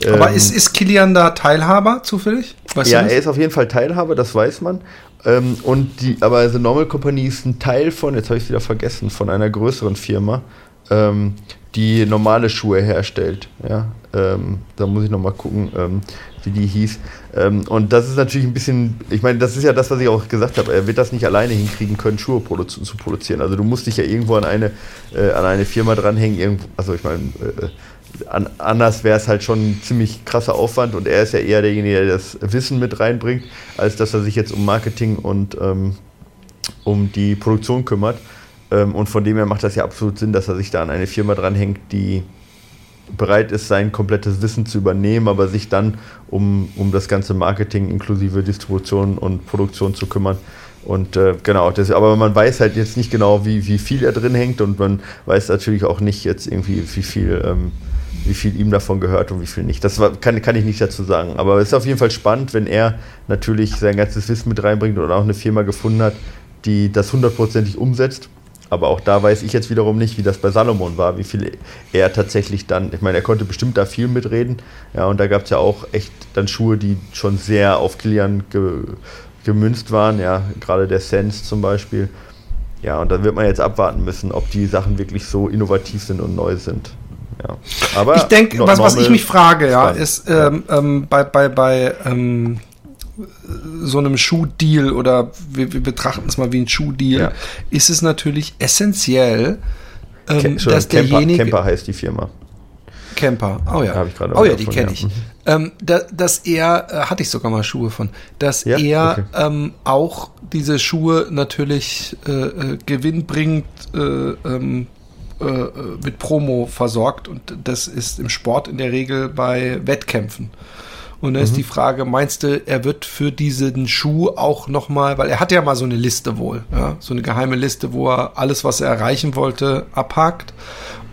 Speaker 1: Aber ähm, ist, ist Kilian da Teilhaber zufällig?
Speaker 2: Weißt ja, er ist auf jeden Fall Teilhaber, das weiß man. Ähm, und die, aber The Normal Company ist ein Teil von, jetzt habe ich es wieder vergessen, von einer größeren Firma, ähm, die normale Schuhe herstellt. Ja? Ähm, da muss ich nochmal gucken. Ähm, wie die hieß. Ähm, und das ist natürlich ein bisschen, ich meine, das ist ja das, was ich auch gesagt habe. Er wird das nicht alleine hinkriegen können, Schuhe produ zu produzieren. Also du musst dich ja irgendwo an eine, äh, an eine Firma dranhängen. Irgendwo, also ich meine, äh, an, anders wäre es halt schon ein ziemlich krasser Aufwand und er ist ja eher derjenige, der das Wissen mit reinbringt, als dass er sich jetzt um Marketing und ähm, um die Produktion kümmert. Ähm, und von dem her macht das ja absolut Sinn, dass er sich da an eine Firma dranhängt, die bereit ist, sein komplettes Wissen zu übernehmen, aber sich dann um, um das ganze Marketing inklusive Distribution und Produktion zu kümmern. Und äh, genau, das, aber man weiß halt jetzt nicht genau, wie, wie viel er drin hängt und man weiß natürlich auch nicht jetzt irgendwie, wie viel, ähm, wie viel ihm davon gehört und wie viel nicht. Das war, kann, kann ich nicht dazu sagen. Aber es ist auf jeden Fall spannend, wenn er natürlich sein ganzes Wissen mit reinbringt und auch eine Firma gefunden hat, die das hundertprozentig umsetzt aber auch da weiß ich jetzt wiederum nicht, wie das bei Salomon war, wie viel er tatsächlich dann, ich meine, er konnte bestimmt da viel mitreden. Ja, und da gab es ja auch echt dann Schuhe, die schon sehr auf Kilian ge, gemünzt waren. Ja, gerade der Sense zum Beispiel. Ja, und da wird man jetzt abwarten müssen, ob die Sachen wirklich so innovativ sind und neu sind. Ja.
Speaker 1: Aber ich denke, was, was ich mich frage, ja, ist ähm, ähm, bei, bei, bei ähm, so einem Schuhdeal oder wir, wir betrachten es mal wie ein Schuhdeal, ja. ist es natürlich essentiell,
Speaker 2: ähm, dass Camper, derjenige. Camper heißt die Firma.
Speaker 1: Camper, oh ja. oh ja, die kenne ich. Mhm. Ähm, da, dass er, äh, hatte ich sogar mal Schuhe von, dass ja? er okay. ähm, auch diese Schuhe natürlich äh, äh, gewinnbringend äh, ähm, äh, mit Promo versorgt und das ist im Sport in der Regel bei Wettkämpfen. Und da mhm. ist die Frage, meinst du, er wird für diesen Schuh auch nochmal, weil er hat ja mal so eine Liste wohl, ja, so eine geheime Liste, wo er alles, was er erreichen wollte, abhakt.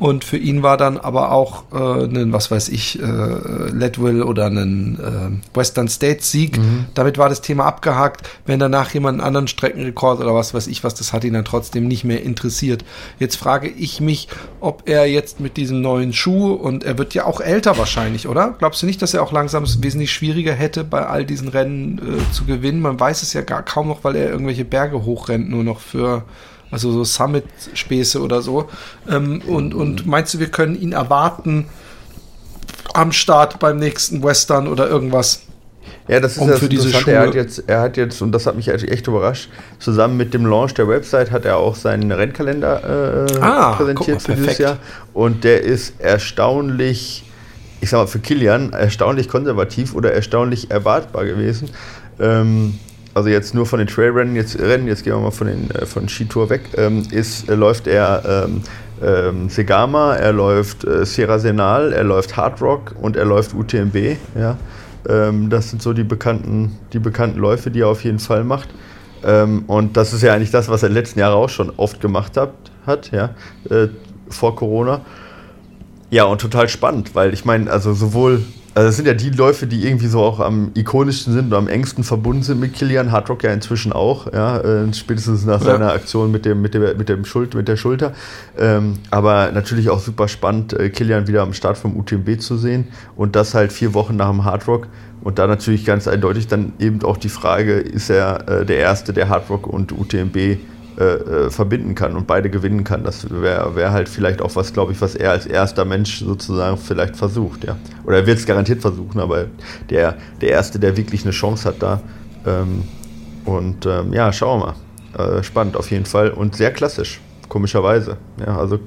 Speaker 1: Und für ihn war dann aber auch äh, ein, was weiß ich, äh, Leadville oder ein äh, Western States Sieg. Mhm. Damit war das Thema abgehakt. Wenn danach jemand einen anderen Streckenrekord oder was weiß ich was, das hat ihn dann trotzdem nicht mehr interessiert. Jetzt frage ich mich, ob er jetzt mit diesem neuen Schuh und er wird ja auch älter wahrscheinlich, oder? Glaubst du nicht, dass er auch langsam wesentlich schwieriger hätte, bei all diesen Rennen äh, zu gewinnen? Man weiß es ja gar kaum noch, weil er irgendwelche Berge hochrennt, nur noch für also so Summit-Späße oder so. Ähm, und, und meinst du, wir können ihn erwarten am Start beim nächsten Western oder irgendwas?
Speaker 2: Ja, das ist um das Interessante. Er hat, jetzt, er hat jetzt, und das hat mich echt überrascht, zusammen mit dem Launch der Website hat er auch seinen Rennkalender äh, ah, präsentiert mal, für dieses Jahr. Und der ist erstaunlich, ich sag mal, für Kilian erstaunlich konservativ oder erstaunlich erwartbar gewesen. Ähm, also jetzt nur von den Trailrennen, jetzt Rennen, jetzt gehen wir mal von den äh, von Skitour weg, ähm, ist, äh, läuft er ähm, ähm, Segama, er läuft äh, Sierra Senal, er läuft Hard Rock und er läuft UTMB. Ja? Ähm, das sind so die bekannten, die bekannten Läufe, die er auf jeden Fall macht. Ähm, und das ist ja eigentlich das, was er letzten Jahre auch schon oft gemacht hat, hat ja, äh, vor Corona. Ja, und total spannend, weil ich meine, also sowohl also das sind ja die Läufe, die irgendwie so auch am ikonischsten sind und am engsten verbunden sind mit Kilian. Hardrock ja inzwischen auch, ja, äh, spätestens nach ja. seiner Aktion mit dem, mit dem, mit dem Schuld, mit der Schulter. Ähm, aber natürlich auch super spannend, äh, Kilian wieder am Start vom UTMB zu sehen und das halt vier Wochen nach dem Hardrock. Und da natürlich ganz eindeutig dann eben auch die Frage, ist er äh, der Erste, der Hardrock und UTMB äh, äh, verbinden kann und beide gewinnen kann. Das wäre wär halt vielleicht auch was, glaube ich, was er als erster Mensch sozusagen vielleicht versucht, ja. Oder er wird es garantiert versuchen, aber der, der Erste, der wirklich eine Chance hat da. Ähm, und ähm, ja, schauen wir mal. Äh, spannend auf jeden Fall und sehr klassisch, komischerweise. Ja, also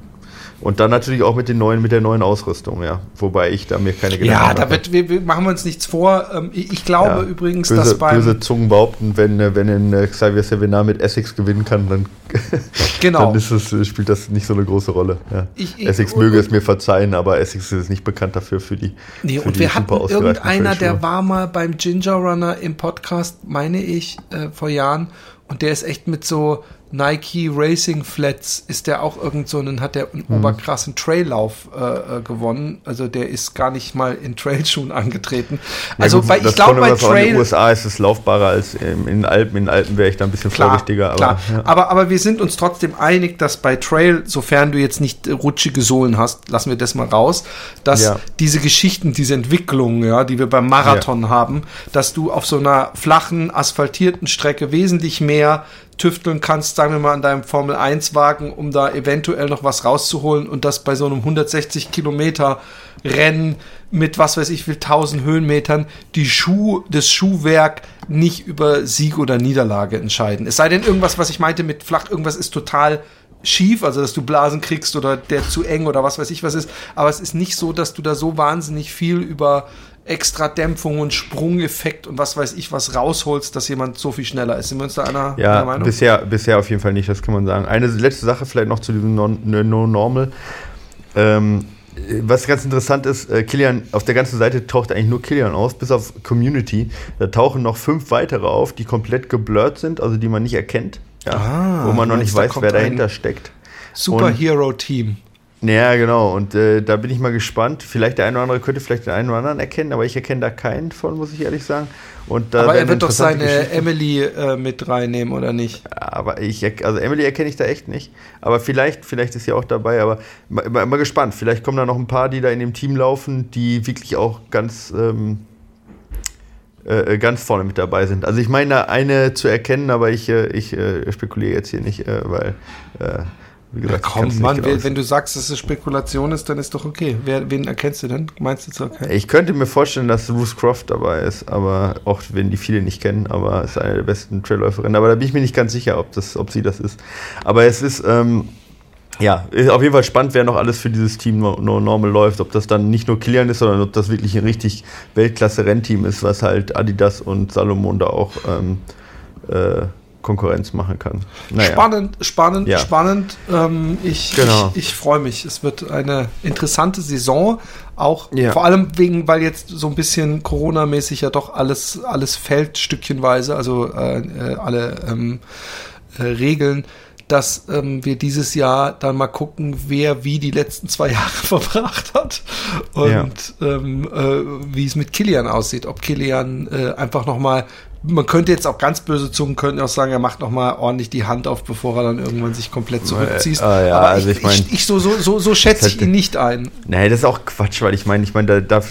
Speaker 2: und dann natürlich auch mit den neuen, mit der neuen Ausrüstung, ja. Wobei ich da mir keine
Speaker 1: Gedanken Ja, da wird, wir, wir, machen wir uns nichts vor. Ähm, ich glaube ja, übrigens,
Speaker 2: böse,
Speaker 1: dass
Speaker 2: beim böse Zungen behaupten, wenn, äh, wenn ein äh, Xavier Sevenar mit Essex gewinnen kann, dann, genau. dann ist es, spielt das nicht so eine große Rolle. Ja. Ich, ich, Essex möge es mir verzeihen, aber Essex ist nicht bekannt dafür für die.
Speaker 1: Nee, für und die wir hatten irgendeiner, der war mal beim Ginger Runner im Podcast, meine ich, äh, vor Jahren, und der ist echt mit so Nike Racing Flats ist der auch irgend so einen, hat der einen mhm. oberkrassen Traillauf äh, äh, gewonnen. Also der ist gar nicht mal in Trailschuhen angetreten. Also ja,
Speaker 2: weil ich glaube bei Trail. In den USA ist es laufbarer als in den Alpen. In den Alpen wäre ich da ein bisschen klar, vorsichtiger.
Speaker 1: Aber, klar. Ja. aber, aber wir sind uns trotzdem einig, dass bei Trail, sofern du jetzt nicht rutschige Sohlen hast, lassen wir das mal raus, dass ja. diese Geschichten, diese Entwicklungen, ja, die wir beim Marathon haben, dass du auf so einer flachen, asphaltierten Strecke wesentlich mehr tüfteln kannst, sagen wir mal, an deinem Formel 1 Wagen, um da eventuell noch was rauszuholen und das bei so einem 160 Kilometer Rennen mit was weiß ich wie 1000 Höhenmetern die Schuh, das Schuhwerk nicht über Sieg oder Niederlage entscheiden. Es sei denn irgendwas, was ich meinte mit flach, irgendwas ist total schief, also dass du Blasen kriegst oder der zu eng oder was weiß ich was ist. Aber es ist nicht so, dass du da so wahnsinnig viel über extra Dämpfung und Sprungeffekt und was weiß ich was rausholst, dass jemand so viel schneller ist. Sind wir uns da einer,
Speaker 2: ja, einer Meinung? Bisher, bisher auf jeden Fall nicht, das kann man sagen. Eine letzte Sache vielleicht noch zu diesem No-Normal. ähm, was ganz interessant ist, äh, Kilian, auf der ganzen Seite taucht eigentlich nur Kilian aus, bis auf Community. Da tauchen noch fünf weitere auf, die komplett geblurrt sind, also die man nicht erkennt. Ja, ah, wo man noch nicht weiß, wer dahinter steckt.
Speaker 1: Superhero-Team.
Speaker 2: Ja, genau. Und äh, da bin ich mal gespannt. Vielleicht der eine oder andere könnte vielleicht den einen oder anderen erkennen, aber ich erkenne da keinen von, muss ich ehrlich sagen. Und,
Speaker 1: äh, aber er wird doch seine Emily äh, mit reinnehmen, oder nicht?
Speaker 2: Aber ich, also Emily erkenne ich da echt nicht. Aber vielleicht, vielleicht ist sie auch dabei. Aber mal, mal, gespannt. Vielleicht kommen da noch ein paar, die da in dem Team laufen, die wirklich auch ganz, ähm, äh, ganz vorne mit dabei sind. Also ich meine, eine zu erkennen, aber ich, äh, ich äh, spekuliere jetzt hier nicht, weil
Speaker 1: wie gesagt, ja, komm, Mann, genau wenn du sagst, dass es Spekulation ist, dann ist doch okay. Wer, wen erkennst du denn? Meinst du zu
Speaker 2: erkennen? Ich könnte mir vorstellen, dass Ruth Croft dabei ist, aber auch wenn die viele nicht kennen, aber ist eine der besten Trailläuferinnen. Aber da bin ich mir nicht ganz sicher, ob, das, ob sie das ist. Aber es ist, ähm, ja, ist auf jeden Fall spannend, wer noch alles für dieses Team no, no normal läuft. Ob das dann nicht nur Kilian ist, sondern ob das wirklich ein richtig Weltklasse-Rennteam ist, was halt Adidas und Salomon da auch ähm, äh, Konkurrenz machen kann.
Speaker 1: Naja. Spannend, spannend, ja. spannend. Ähm, ich genau. ich, ich freue mich. Es wird eine interessante Saison. Auch ja. vor allem wegen, weil jetzt so ein bisschen Corona-mäßig ja doch alles, alles fällt, stückchenweise, also äh, äh alle ähm, äh, Regeln dass ähm, wir dieses Jahr dann mal gucken, wer wie die letzten zwei Jahre verbracht hat und ja. ähm, äh, wie es mit Kilian aussieht. Ob Kilian äh, einfach noch mal man könnte jetzt auch ganz böse Zungen könnten auch sagen, er macht noch mal ordentlich die Hand auf, bevor er dann irgendwann sich komplett zurückzieht. Äh,
Speaker 2: äh, ja, Aber also ich, ich, mein,
Speaker 1: ich, ich, so, so, so, so schätze ich ihn nicht ein.
Speaker 2: Nee, das ist auch Quatsch, weil ich meine, ich meine, da, da,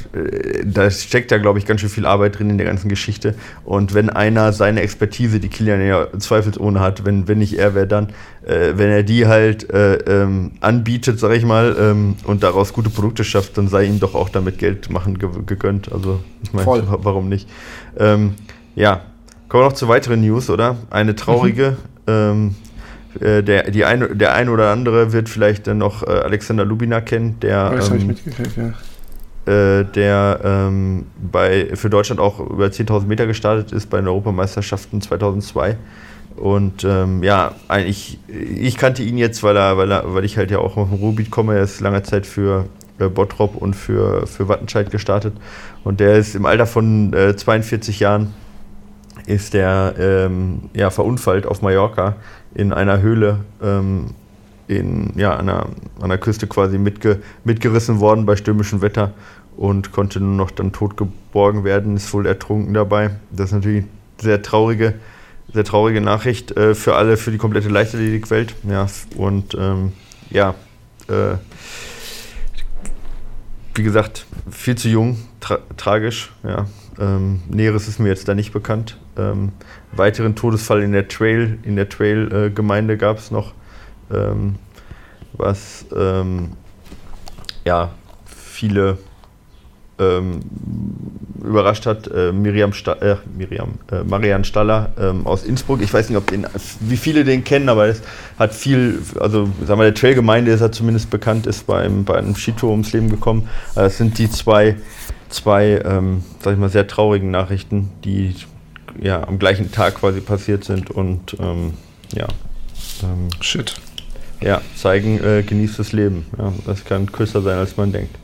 Speaker 2: da steckt ja, glaube ich, ganz schön viel Arbeit drin in der ganzen Geschichte. Und wenn einer seine Expertise, die Kilian ja zweifelsohne hat, wenn, wenn nicht er, wer dann, äh, wenn er die halt äh, ähm, anbietet, sage ich mal, ähm, und daraus gute Produkte schafft, dann sei ihm doch auch damit Geld machen gegönnt. Also ich meine, warum nicht? Ähm, ja, kommen wir noch zu weiteren News, oder? Eine traurige. Mhm. Ähm, äh, der, die ein, der ein oder andere wird vielleicht dann noch äh, Alexander Lubina kennen, der, oh, ähm, ja. äh, der ähm, bei, für Deutschland auch über 10.000 Meter gestartet ist bei den Europameisterschaften 2002. Und ähm, ja, eigentlich, ich kannte ihn jetzt, weil, er, weil, er, weil ich halt ja auch auf dem Ruhrgebiet komme. Er ist lange Zeit für äh, Bottrop und für, für Wattenscheid gestartet. Und der ist im Alter von äh, 42 Jahren ist der ähm, ja, verunfallt auf Mallorca in einer Höhle ähm, in, ja, an, der, an der Küste quasi mitge, mitgerissen worden bei stürmischem Wetter und konnte nur noch dann tot geborgen werden, ist wohl ertrunken dabei. Das ist natürlich sehr traurige, sehr traurige Nachricht äh, für alle, für die komplette Leichtathletikwelt. Ja, und ähm, ja, äh, wie gesagt, viel zu jung, tra tragisch. Ja. Ähm, Näheres ist mir jetzt da nicht bekannt. Ähm, weiteren Todesfall in der Trail, in der Trail-Gemeinde äh, gab es noch, ähm, was ähm, ja viele ähm, überrascht hat. Äh, Miriam, Sta äh, Miriam äh, Marian Staller ähm, aus Innsbruck. Ich weiß nicht, ob den, wie viele den kennen, aber es hat viel, also sagen wir, der Trail-Gemeinde ist er zumindest bekannt, ist beim, bei einem Skitour ums Leben gekommen. Äh, es sind die zwei, zwei ähm, sag ich mal, sehr traurigen Nachrichten, die ja, am gleichen Tag quasi passiert sind und ähm, ja. Ähm,
Speaker 1: Shit.
Speaker 2: Ja, zeigen, äh, genießt das Leben. Ja, das kann kürzer sein, als man denkt.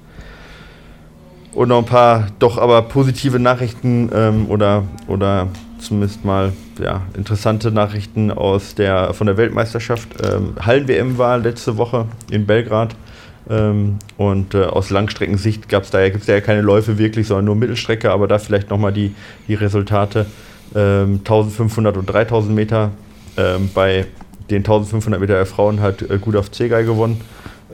Speaker 2: Und noch ein paar doch aber positive Nachrichten ähm, oder, oder zumindest mal ja, interessante Nachrichten aus der, von der Weltmeisterschaft. Ähm, Hallen-WM war letzte Woche in Belgrad. Ähm, und äh, aus Langstreckensicht gab es da, gibt's da ja keine Läufe wirklich, sondern nur Mittelstrecke, aber da vielleicht nochmal die, die Resultate ähm, 1500 und 3000 Meter. Ähm, bei den 1500 Meter der Frauen hat äh, Gudaf Zegay gewonnen.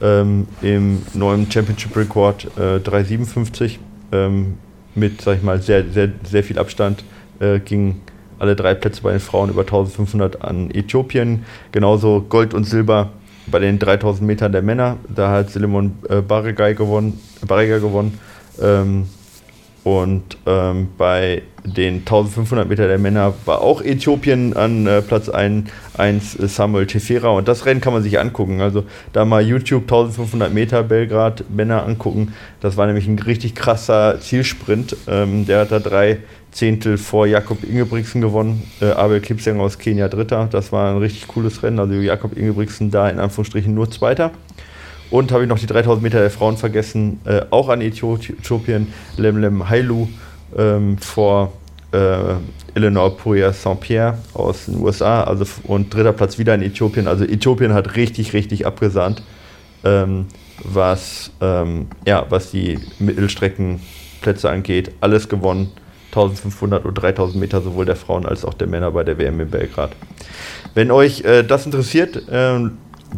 Speaker 2: Ähm, Im neuen Championship Record äh, 357 ähm, mit, sag ich mal, sehr, sehr, sehr viel Abstand äh, gingen alle drei Plätze bei den Frauen über 1500 an Äthiopien. Genauso Gold und Silber bei den 3000 Metern der Männer. Da hat Silimon äh, gewonnen. Barregay gewonnen. Ähm, und ähm, bei den 1500 Meter der Männer war auch Äthiopien an äh, Platz 1, 1 äh, Samuel Tefera. Und das Rennen kann man sich angucken. Also da mal YouTube 1500 Meter Belgrad Männer angucken. Das war nämlich ein richtig krasser Zielsprint. Ähm, der hat da drei Zehntel vor Jakob Ingebrigtsen gewonnen. Äh, Abel Kipsang aus Kenia Dritter. Das war ein richtig cooles Rennen. Also Jakob Ingebrigtsen da in Anführungsstrichen nur Zweiter. Und habe ich noch die 3000 Meter der Frauen vergessen, äh, auch an Äthiopien, Lemlem Hailu ähm, vor äh, Eleanor Puria Saint-Pierre aus den USA. Also, und dritter Platz wieder in Äthiopien. Also Äthiopien hat richtig, richtig abgesahnt, ähm, was, ähm, ja, was die Mittelstreckenplätze angeht. Alles gewonnen. 1500 und 3000 Meter sowohl der Frauen als auch der Männer bei der WM in Belgrad. Wenn euch äh, das interessiert, äh,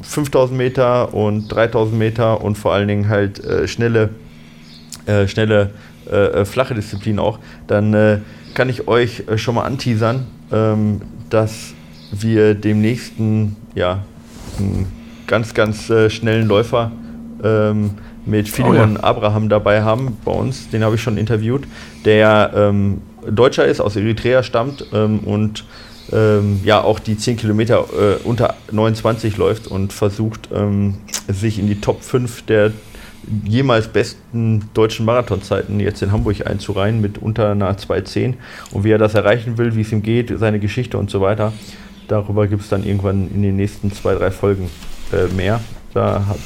Speaker 2: 5000 Meter und 3000 Meter und vor allen Dingen halt äh, schnelle, äh, schnelle äh, flache Disziplin auch, dann äh, kann ich euch äh, schon mal anteasern, ähm, dass wir dem nächsten, ja, einen ganz, ganz äh, schnellen Läufer ähm, mit Philemon oh, ja. Abraham dabei haben bei uns. Den habe ich schon interviewt, der ähm, Deutscher ist, aus Eritrea stammt ähm, und ähm, ja auch die 10 Kilometer äh, unter 29 läuft und versucht, ähm, sich in die Top 5 der jemals besten deutschen Marathonzeiten jetzt in Hamburg einzureihen mit unter einer 2.10 und wie er das erreichen will, wie es ihm geht, seine Geschichte und so weiter. darüber gibt es dann irgendwann in den nächsten zwei, drei Folgen äh, mehr. Da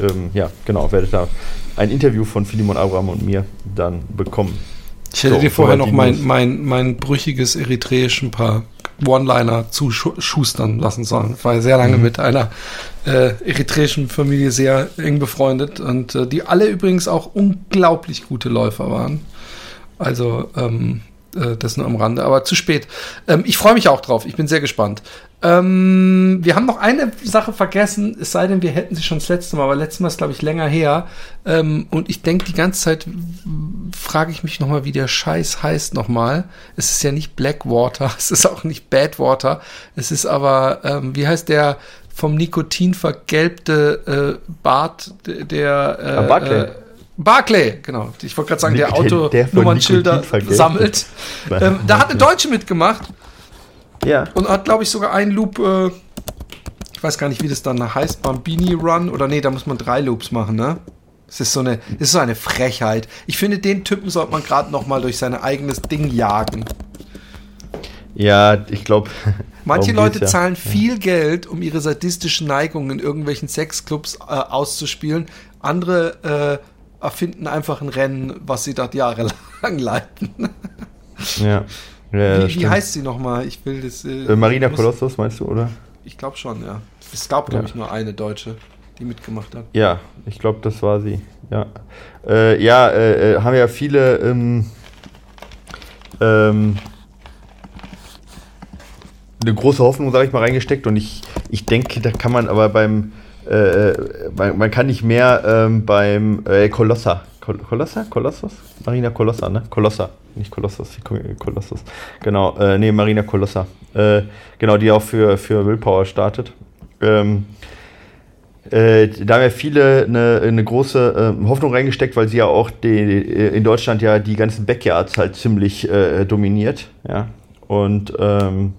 Speaker 2: ähm, ja, genau, werdet da ein Interview von Philemon Abraham und mir dann bekommen.
Speaker 1: Ich hätte so, dir vorher noch mein, mein, mein brüchiges eritreischen Paar One-Liner zu schustern lassen sollen. Ich war sehr lange mhm. mit einer äh, eritreischen Familie sehr eng befreundet und äh, die alle übrigens auch unglaublich gute Läufer waren. Also ähm, äh, das nur am Rande, aber zu spät. Ähm, ich freue mich auch drauf. Ich bin sehr gespannt. Ähm, wir haben noch eine Sache vergessen, es sei denn, wir hätten sie schon das letzte Mal, aber letztes Mal ist, glaube ich, länger her. Ähm, und ich denke die ganze Zeit, frage ich mich nochmal, wie der Scheiß heißt nochmal. Es ist ja nicht Blackwater, es ist auch nicht Badwater. Es ist aber, ähm, wie heißt der vom Nikotin vergelbte äh, Bart, der äh, Barclay. Äh, Barclay, genau. Ich wollte gerade sagen, der Autonummernschilder sammelt. Ähm, da hat eine Deutsche mitgemacht. Ja. Und hat, glaube ich, sogar einen Loop, äh, ich weiß gar nicht, wie das dann heißt, Bambini Run oder nee, da muss man drei Loops machen, ne? Es ist so eine, es ist so eine Frechheit. Ich finde, den Typen sollte man gerade noch mal durch sein eigenes Ding jagen.
Speaker 2: Ja, ich glaube.
Speaker 1: Manche Leute ja. zahlen viel Geld, um ihre sadistischen Neigungen in irgendwelchen Sexclubs äh, auszuspielen. Andere äh, erfinden einfach ein Rennen, was sie dort jahrelang leiten.
Speaker 2: ja.
Speaker 1: Ja, wie, wie heißt sie nochmal? Ich will das.
Speaker 2: Äh, äh Marina Kolossos, meinst du, oder?
Speaker 1: Ich glaube schon, ja. Es gab, glaube ja. ich, nur eine Deutsche, die mitgemacht hat.
Speaker 2: Ja, ich glaube, das war sie. Ja, äh, ja äh, äh haben ja viele. Ähm, ähm, eine große Hoffnung, sage ich mal, reingesteckt und ich, ich denke, da kann man aber beim, äh, man, man, kann nicht mehr ähm, beim äh, Kolossa, Kolossa? Kolossos? Marina Kolossa, ne? Kolossa nicht Kolossus, Kolossus. Genau, äh, nee, Marina Kolossa. Äh, genau, die auch für, für Willpower startet. Ähm, äh, da haben ja viele eine, eine große äh, Hoffnung reingesteckt, weil sie ja auch die, äh, in Deutschland ja die ganzen Backyards halt ziemlich äh, dominiert. Ja. Und ähm,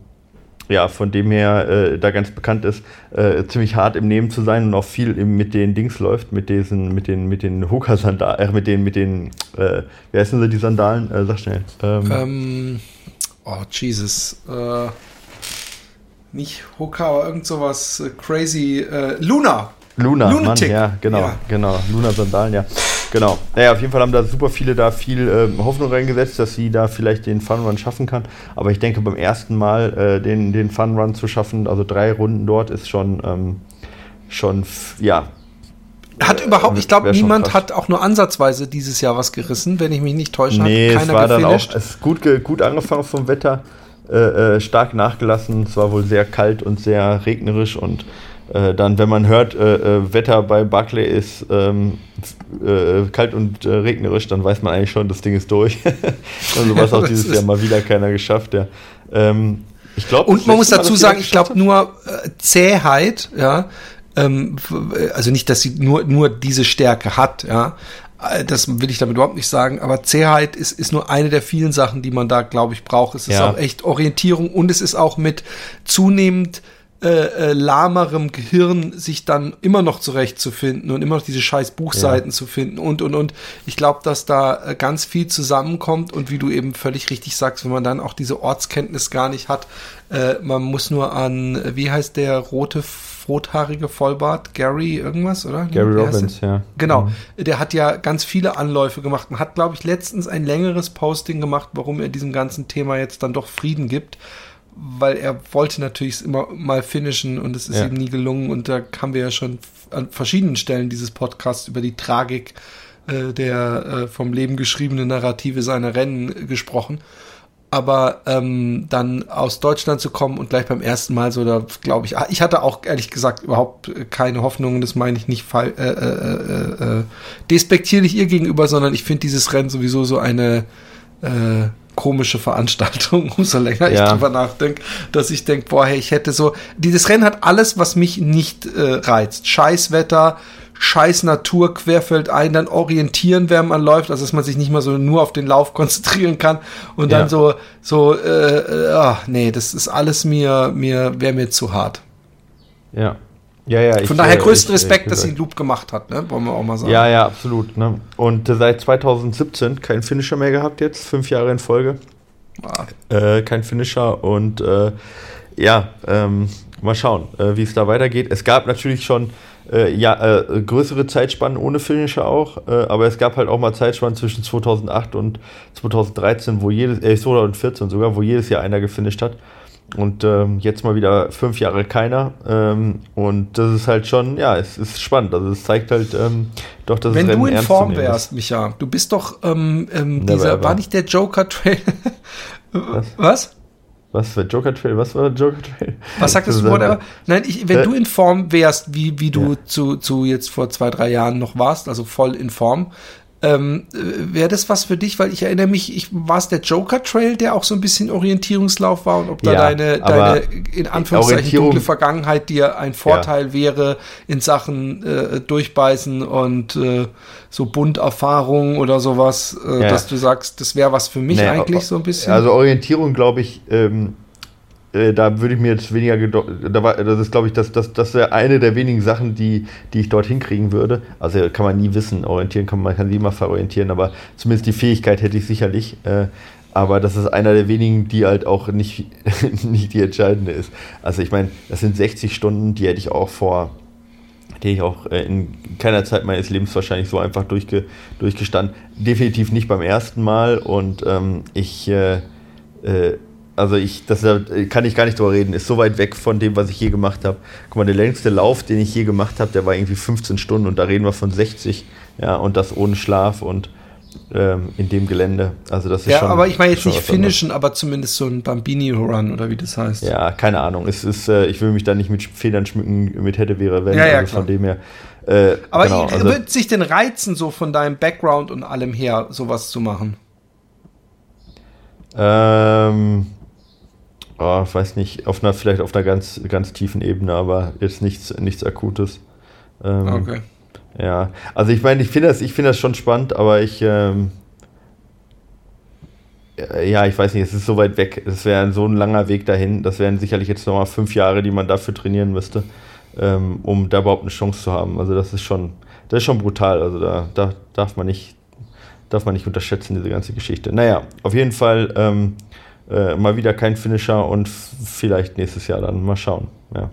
Speaker 2: ja, von dem her äh, da ganz bekannt ist, äh, ziemlich hart im Nehmen zu sein und auch viel im, mit den Dings läuft, mit diesen, mit den, mit den Hooker-Sandalen, äh, mit den, mit den, äh, wie heißen sie die Sandalen? Äh, sag schnell.
Speaker 1: Ähm, ähm, oh, Jesus. Äh, nicht Hooker, aber irgend sowas äh, crazy. Luna!
Speaker 2: Luna, Lunatic. Mann, ja, genau, ja. genau. Luna-Sandalen, ja. Genau. Naja, auf jeden Fall haben da super viele da viel äh, Hoffnung reingesetzt, dass sie da vielleicht den Fun Run schaffen kann. Aber ich denke, beim ersten Mal äh, den, den Fun Run zu schaffen, also drei Runden dort, ist schon, ähm, schon ja.
Speaker 1: Hat überhaupt, ich glaube, niemand hat auch nur ansatzweise dieses Jahr was gerissen, wenn ich mich nicht täusche.
Speaker 2: Nee, hat keiner es war gefinisht. dann auch, es ist gut, gut angefangen vom Wetter, äh, äh, stark nachgelassen. Es war wohl sehr kalt und sehr regnerisch und äh, dann, wenn man hört, äh, äh, Wetter bei Buckley ist ähm, äh, kalt und äh, regnerisch, dann weiß man eigentlich schon, das Ding ist durch. und so was auch dieses Jahr mal wieder keiner geschafft. Ja. Ähm,
Speaker 1: ich glaub, und man muss dazu sagen, ich glaube nur äh, Zähheit, ja, ähm, also nicht, dass sie nur, nur diese Stärke hat, ja, das will ich damit überhaupt nicht sagen, aber Zähheit ist, ist nur eine der vielen Sachen, die man da, glaube ich, braucht. Es ist ja. auch echt Orientierung und es ist auch mit zunehmend äh, äh, lahmerem Gehirn sich dann immer noch zurechtzufinden und immer noch diese scheiß Buchseiten ja. zu finden und und und. Ich glaube, dass da äh, ganz viel zusammenkommt und wie du eben völlig richtig sagst, wenn man dann auch diese Ortskenntnis gar nicht hat, äh, man muss nur an, wie heißt der rote rothaarige Vollbart, Gary irgendwas, oder?
Speaker 2: Gary Robbins, ja.
Speaker 1: Genau, mhm. der hat ja ganz viele Anläufe gemacht Man hat, glaube ich, letztens ein längeres Posting gemacht, warum er diesem ganzen Thema jetzt dann doch Frieden gibt weil er wollte natürlich immer mal finishen und es ist ja. ihm nie gelungen. Und da haben wir ja schon an verschiedenen Stellen dieses Podcasts über die Tragik äh, der äh, vom Leben geschriebenen Narrative seiner Rennen gesprochen. Aber ähm, dann aus Deutschland zu kommen und gleich beim ersten Mal so, da glaube ich, ah, ich hatte auch ehrlich gesagt überhaupt keine Hoffnungen, das meine ich nicht fall, äh, äh, äh, äh, despektierlich ihr gegenüber, sondern ich finde dieses Rennen sowieso so eine äh, komische Veranstaltung, umso länger ja. ich drüber nachdenke, dass ich denke, boah, hey, ich hätte so, dieses Rennen hat alles, was mich nicht äh, reizt. Scheißwetter, scheiß Natur querfeld ein, dann orientieren, während man läuft, also dass man sich nicht mal so nur auf den Lauf konzentrieren kann und ja. dann so, so, äh, äh, ach, nee, das ist alles mir, mir, wäre mir zu hart.
Speaker 2: Ja. Ja, ja,
Speaker 1: Von daher äh, größten ich, Respekt, ich, dass sie Loop gemacht hat, ne? wollen wir auch mal sagen.
Speaker 2: Ja, ja, absolut. Ne? Und äh, seit 2017 kein Finisher mehr gehabt jetzt, fünf Jahre in Folge. Ah. Äh, kein Finisher und äh, ja, ähm, mal schauen, äh, wie es da weitergeht. Es gab natürlich schon äh, ja, äh, größere Zeitspannen ohne Finisher auch, äh, aber es gab halt auch mal Zeitspannen zwischen 2008 und 2013, wo jedes, äh, 2014 sogar, wo jedes Jahr einer gefinisht hat. Und ähm, jetzt mal wieder fünf Jahre keiner. Ähm, und das ist halt schon, ja, es ist spannend. Also es zeigt halt ähm, doch, dass
Speaker 1: Wenn
Speaker 2: es
Speaker 1: du in Form wärst, Micha, du bist doch ähm, ähm, dieser, ever. war nicht der Joker-Trail?
Speaker 2: Was? Was? Was für Joker Trail? Was war Joker Trail?
Speaker 1: Was sagtest du, whatever? Nein, ich, wenn äh, du in Form wärst, wie, wie du ja. zu, zu jetzt vor zwei, drei Jahren noch warst, also voll in Form, ähm, Wäre das was für dich? Weil ich erinnere mich, ich, war es der Joker Trail, der auch so ein bisschen Orientierungslauf war und ob da ja, deine, deine in Anführungszeichen dunkle Vergangenheit dir ein Vorteil ja. wäre in Sachen äh, Durchbeißen und äh, so Bunterfahrung oder sowas, äh, ja. dass du sagst, das wäre was für mich nee, eigentlich so ein bisschen.
Speaker 2: Also Orientierung, glaube ich, ähm, äh, da würde ich mir jetzt weniger, da war, das ist glaube ich, das, das, das wäre eine der wenigen Sachen, die, die ich dort hinkriegen würde. Also kann man nie wissen, orientieren kann man, kann sich immer verorientieren, aber zumindest die Fähigkeit hätte ich sicherlich. Äh, aber das ist einer der wenigen, die halt auch nicht, nicht die entscheidende ist. Also ich meine, das sind 60 Stunden, die hätte ich auch vor, die ich auch äh, in keiner Zeit meines Lebens wahrscheinlich so einfach durchge, durchgestanden. Definitiv nicht beim ersten Mal und ähm, ich äh, äh, also ich, das kann ich gar nicht drüber reden, ist so weit weg von dem, was ich je gemacht habe. Guck mal, der längste Lauf, den ich je gemacht habe, der war irgendwie 15 Stunden und da reden wir von 60, ja, und das ohne Schlaf und ähm, in dem Gelände. Also das ist
Speaker 1: ja,
Speaker 2: schon,
Speaker 1: aber ich meine jetzt nicht finishen, aber zumindest so ein Bambini-Run oder wie das heißt.
Speaker 2: Ja, keine Ahnung. Es ist, äh, ich will mich da nicht mit Federn schmücken, mit hätte, wäre, wenn.
Speaker 1: Ja, ja,
Speaker 2: also von dem her.
Speaker 1: Äh, aber genau, also, wird sich denn reizen, so von deinem Background und allem her, sowas zu machen?
Speaker 2: Ähm, oh, weiß nicht, auf einer, vielleicht auf einer ganz, ganz tiefen Ebene, aber jetzt nichts, nichts Akutes. Ähm, okay. Ja, also ich meine, ich finde das, find das schon spannend, aber ich, ähm, ja, ich weiß nicht, es ist so weit weg. Es wäre so ein langer Weg dahin. Das wären sicherlich jetzt nochmal fünf Jahre, die man dafür trainieren müsste, ähm, um da überhaupt eine Chance zu haben. Also das ist schon, das ist schon brutal. Also da, da darf man nicht, darf man nicht unterschätzen, diese ganze Geschichte. Naja, auf jeden Fall ähm, äh, mal wieder kein Finisher und vielleicht nächstes Jahr dann mal schauen. Ja,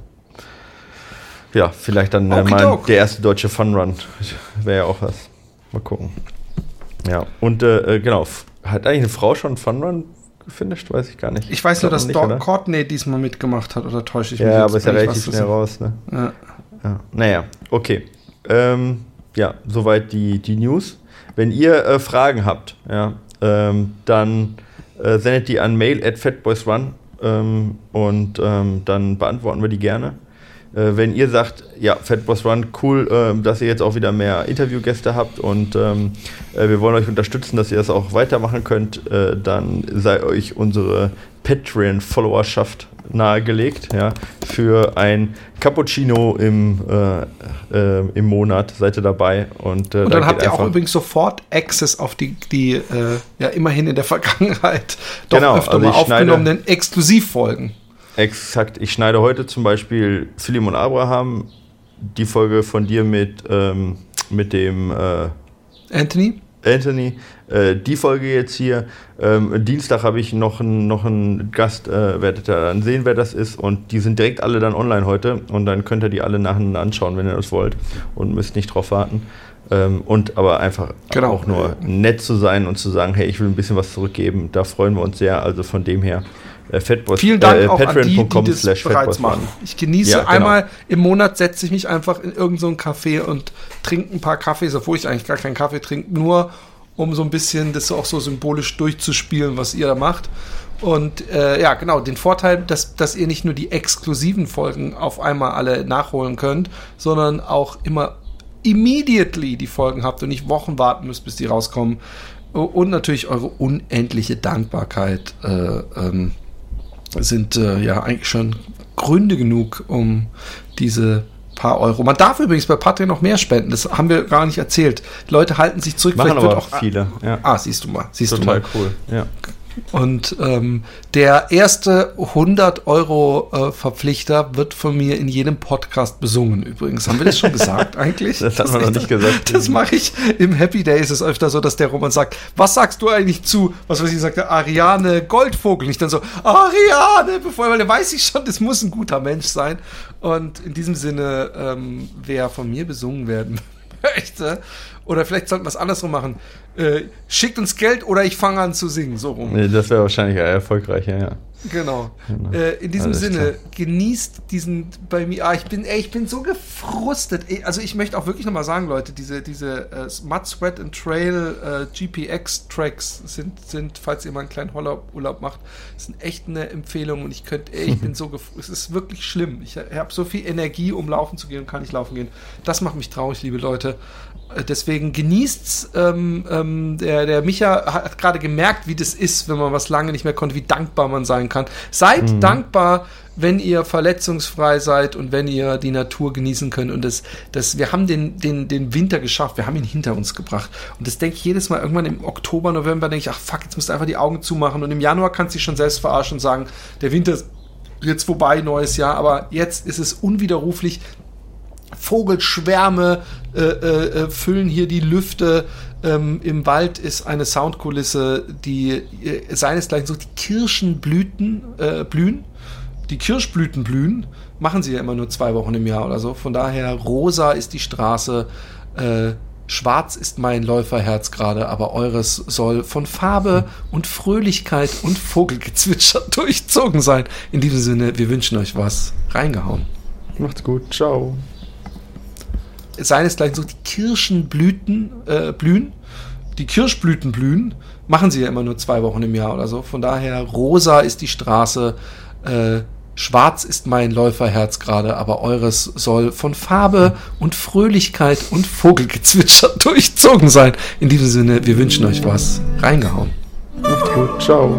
Speaker 2: ja vielleicht dann äh, mal der erste deutsche Fun Run. Wäre ja auch was. Mal gucken. Ja, und äh, äh genau, hat eigentlich eine Frau schon einen Fun Run gefinisht? Weiß ich gar nicht.
Speaker 1: Ich weiß nur, dass Doc Courtney diesmal mitgemacht hat, oder täusche ich
Speaker 2: mich? Ja, aber ist ja relativ schnell raus, ne? Ja. ja. Naja, okay. Ähm, ja, soweit die, die News. Wenn ihr äh, Fragen habt, ja, ähm, dann äh, sendet die an mail at fatboysrun ähm, und ähm, dann beantworten wir die gerne. Äh, wenn ihr sagt, ja, Fatboys Run, cool, äh, dass ihr jetzt auch wieder mehr Interviewgäste habt und ähm, äh, wir wollen euch unterstützen, dass ihr das auch weitermachen könnt, äh, dann sei euch unsere Patreon-Followerschaft nahegelegt, ja, für ein Cappuccino im, äh, äh, im Monat seid ihr dabei. Und,
Speaker 1: äh, und dann habt ihr auch übrigens sofort Access auf die, die äh, ja immerhin in der Vergangenheit doch genau, öfter also mal aufgenommenen Exklusivfolgen.
Speaker 2: Exakt, ich schneide heute zum Beispiel Philemon Abraham, die Folge von dir mit, ähm, mit dem äh,
Speaker 1: Anthony.
Speaker 2: Anthony, äh, die Folge jetzt hier. Ähm, Dienstag habe ich noch, noch einen Gast, äh, werdet ihr dann sehen, wer das ist. Und die sind direkt alle dann online heute. Und dann könnt ihr die alle nacheinander anschauen, wenn ihr das wollt. Und müsst nicht drauf warten. Ähm, und aber einfach genau. auch nur nett zu sein und zu sagen, hey, ich will ein bisschen was zurückgeben. Da freuen wir uns sehr. Also von dem her.
Speaker 1: Äh, Vielen Dank äh, auch an die, die das bereits machen. Ich genieße ja, genau. einmal im Monat setze ich mich einfach in irgendein so Café und trinke ein paar Kaffees, obwohl ich eigentlich gar keinen Kaffee trinke, nur um so ein bisschen das auch so symbolisch durchzuspielen, was ihr da macht. Und äh, ja, genau, den Vorteil, dass, dass ihr nicht nur die exklusiven Folgen auf einmal alle nachholen könnt, sondern auch immer immediately die Folgen habt und nicht Wochen warten müsst, bis die rauskommen. Und natürlich eure unendliche Dankbarkeit äh, ähm, sind äh, ja eigentlich schon Gründe genug, um diese paar Euro. Man darf übrigens bei Patreon noch mehr spenden. Das haben wir gar nicht erzählt. Die Leute halten sich zurück.
Speaker 2: Machen aber auch viele.
Speaker 1: Ja. Ah, siehst du mal. Siehst
Speaker 2: Total
Speaker 1: du
Speaker 2: mal. cool. Ja.
Speaker 1: Und ähm, der erste 100 Euro äh, Verpflichter wird von mir in jedem Podcast besungen. Übrigens, haben wir das schon gesagt eigentlich?
Speaker 2: Das hat man noch nicht gesagt.
Speaker 1: Das mache ich im Happy Day. Ist es öfter so, dass der Roman sagt, was sagst du eigentlich zu, was weiß ich, sagt der Ariane Goldvogel. Nicht dann so, Ariane, bevor, weil weiß ich schon, das muss ein guter Mensch sein. Und in diesem Sinne, ähm, wer von mir besungen werden möchte, oder vielleicht sollten wir es andersrum machen. Äh, schickt uns Geld oder ich fange an zu singen, so rum.
Speaker 2: Nee, das wäre wahrscheinlich erfolgreicher, ja.
Speaker 1: Genau. genau. Äh, in diesem Alles Sinne, klar. genießt diesen bei mir. Ah, ich bin, ey, ich bin so gefrustet. Also ich möchte auch wirklich nochmal sagen, Leute, diese, diese äh, Mud, Sweat and Trail äh, GPX-Tracks sind, sind, falls ihr mal einen kleinen Urlaub macht, sind echt eine Empfehlung und ich könnte, ey, ich bin so es ist wirklich schlimm. Ich habe so viel Energie, um laufen zu gehen und kann nicht laufen gehen. Das macht mich traurig, liebe Leute. Äh, deswegen genießt's. Ähm, ähm, der, der Micha hat gerade gemerkt, wie das ist, wenn man was lange nicht mehr konnte, wie dankbar man sein kann. Seid mhm. dankbar, wenn ihr verletzungsfrei seid und wenn ihr die Natur genießen könnt. Und das, das, wir haben den, den, den Winter geschafft, wir haben ihn hinter uns gebracht. Und das denke ich jedes Mal, irgendwann im Oktober, November, denke ich, ach fuck, jetzt musst du einfach die Augen zumachen. Und im Januar kannst du dich schon selbst verarschen und sagen, der Winter ist jetzt vorbei, neues Jahr, aber jetzt ist es unwiderruflich. Vogelschwärme äh, äh, äh, füllen hier die Lüfte. Ähm, Im Wald ist eine Soundkulisse, die äh, seinesgleichen sucht. Die Kirschenblüten äh, blühen. Die Kirschblüten blühen. Machen sie ja immer nur zwei Wochen im Jahr oder so. Von daher, rosa ist die Straße. Äh, Schwarz ist mein Läuferherz gerade, aber eures soll von Farbe und Fröhlichkeit und Vogelgezwitscher durchzogen sein. In diesem Sinne, wir wünschen euch was. Reingehauen.
Speaker 2: Macht's gut. Ciao
Speaker 1: seinesgleichen so die Kirschenblüten äh, blühen. Die Kirschblüten blühen, machen sie ja immer nur zwei Wochen im Jahr oder so. Von daher, rosa ist die Straße, äh, schwarz ist mein Läuferherz gerade, aber eures soll von Farbe und Fröhlichkeit und Vogelgezwitscher durchzogen sein. In diesem Sinne, wir wünschen euch was. Reingehauen.
Speaker 2: Macht's gut. Ciao.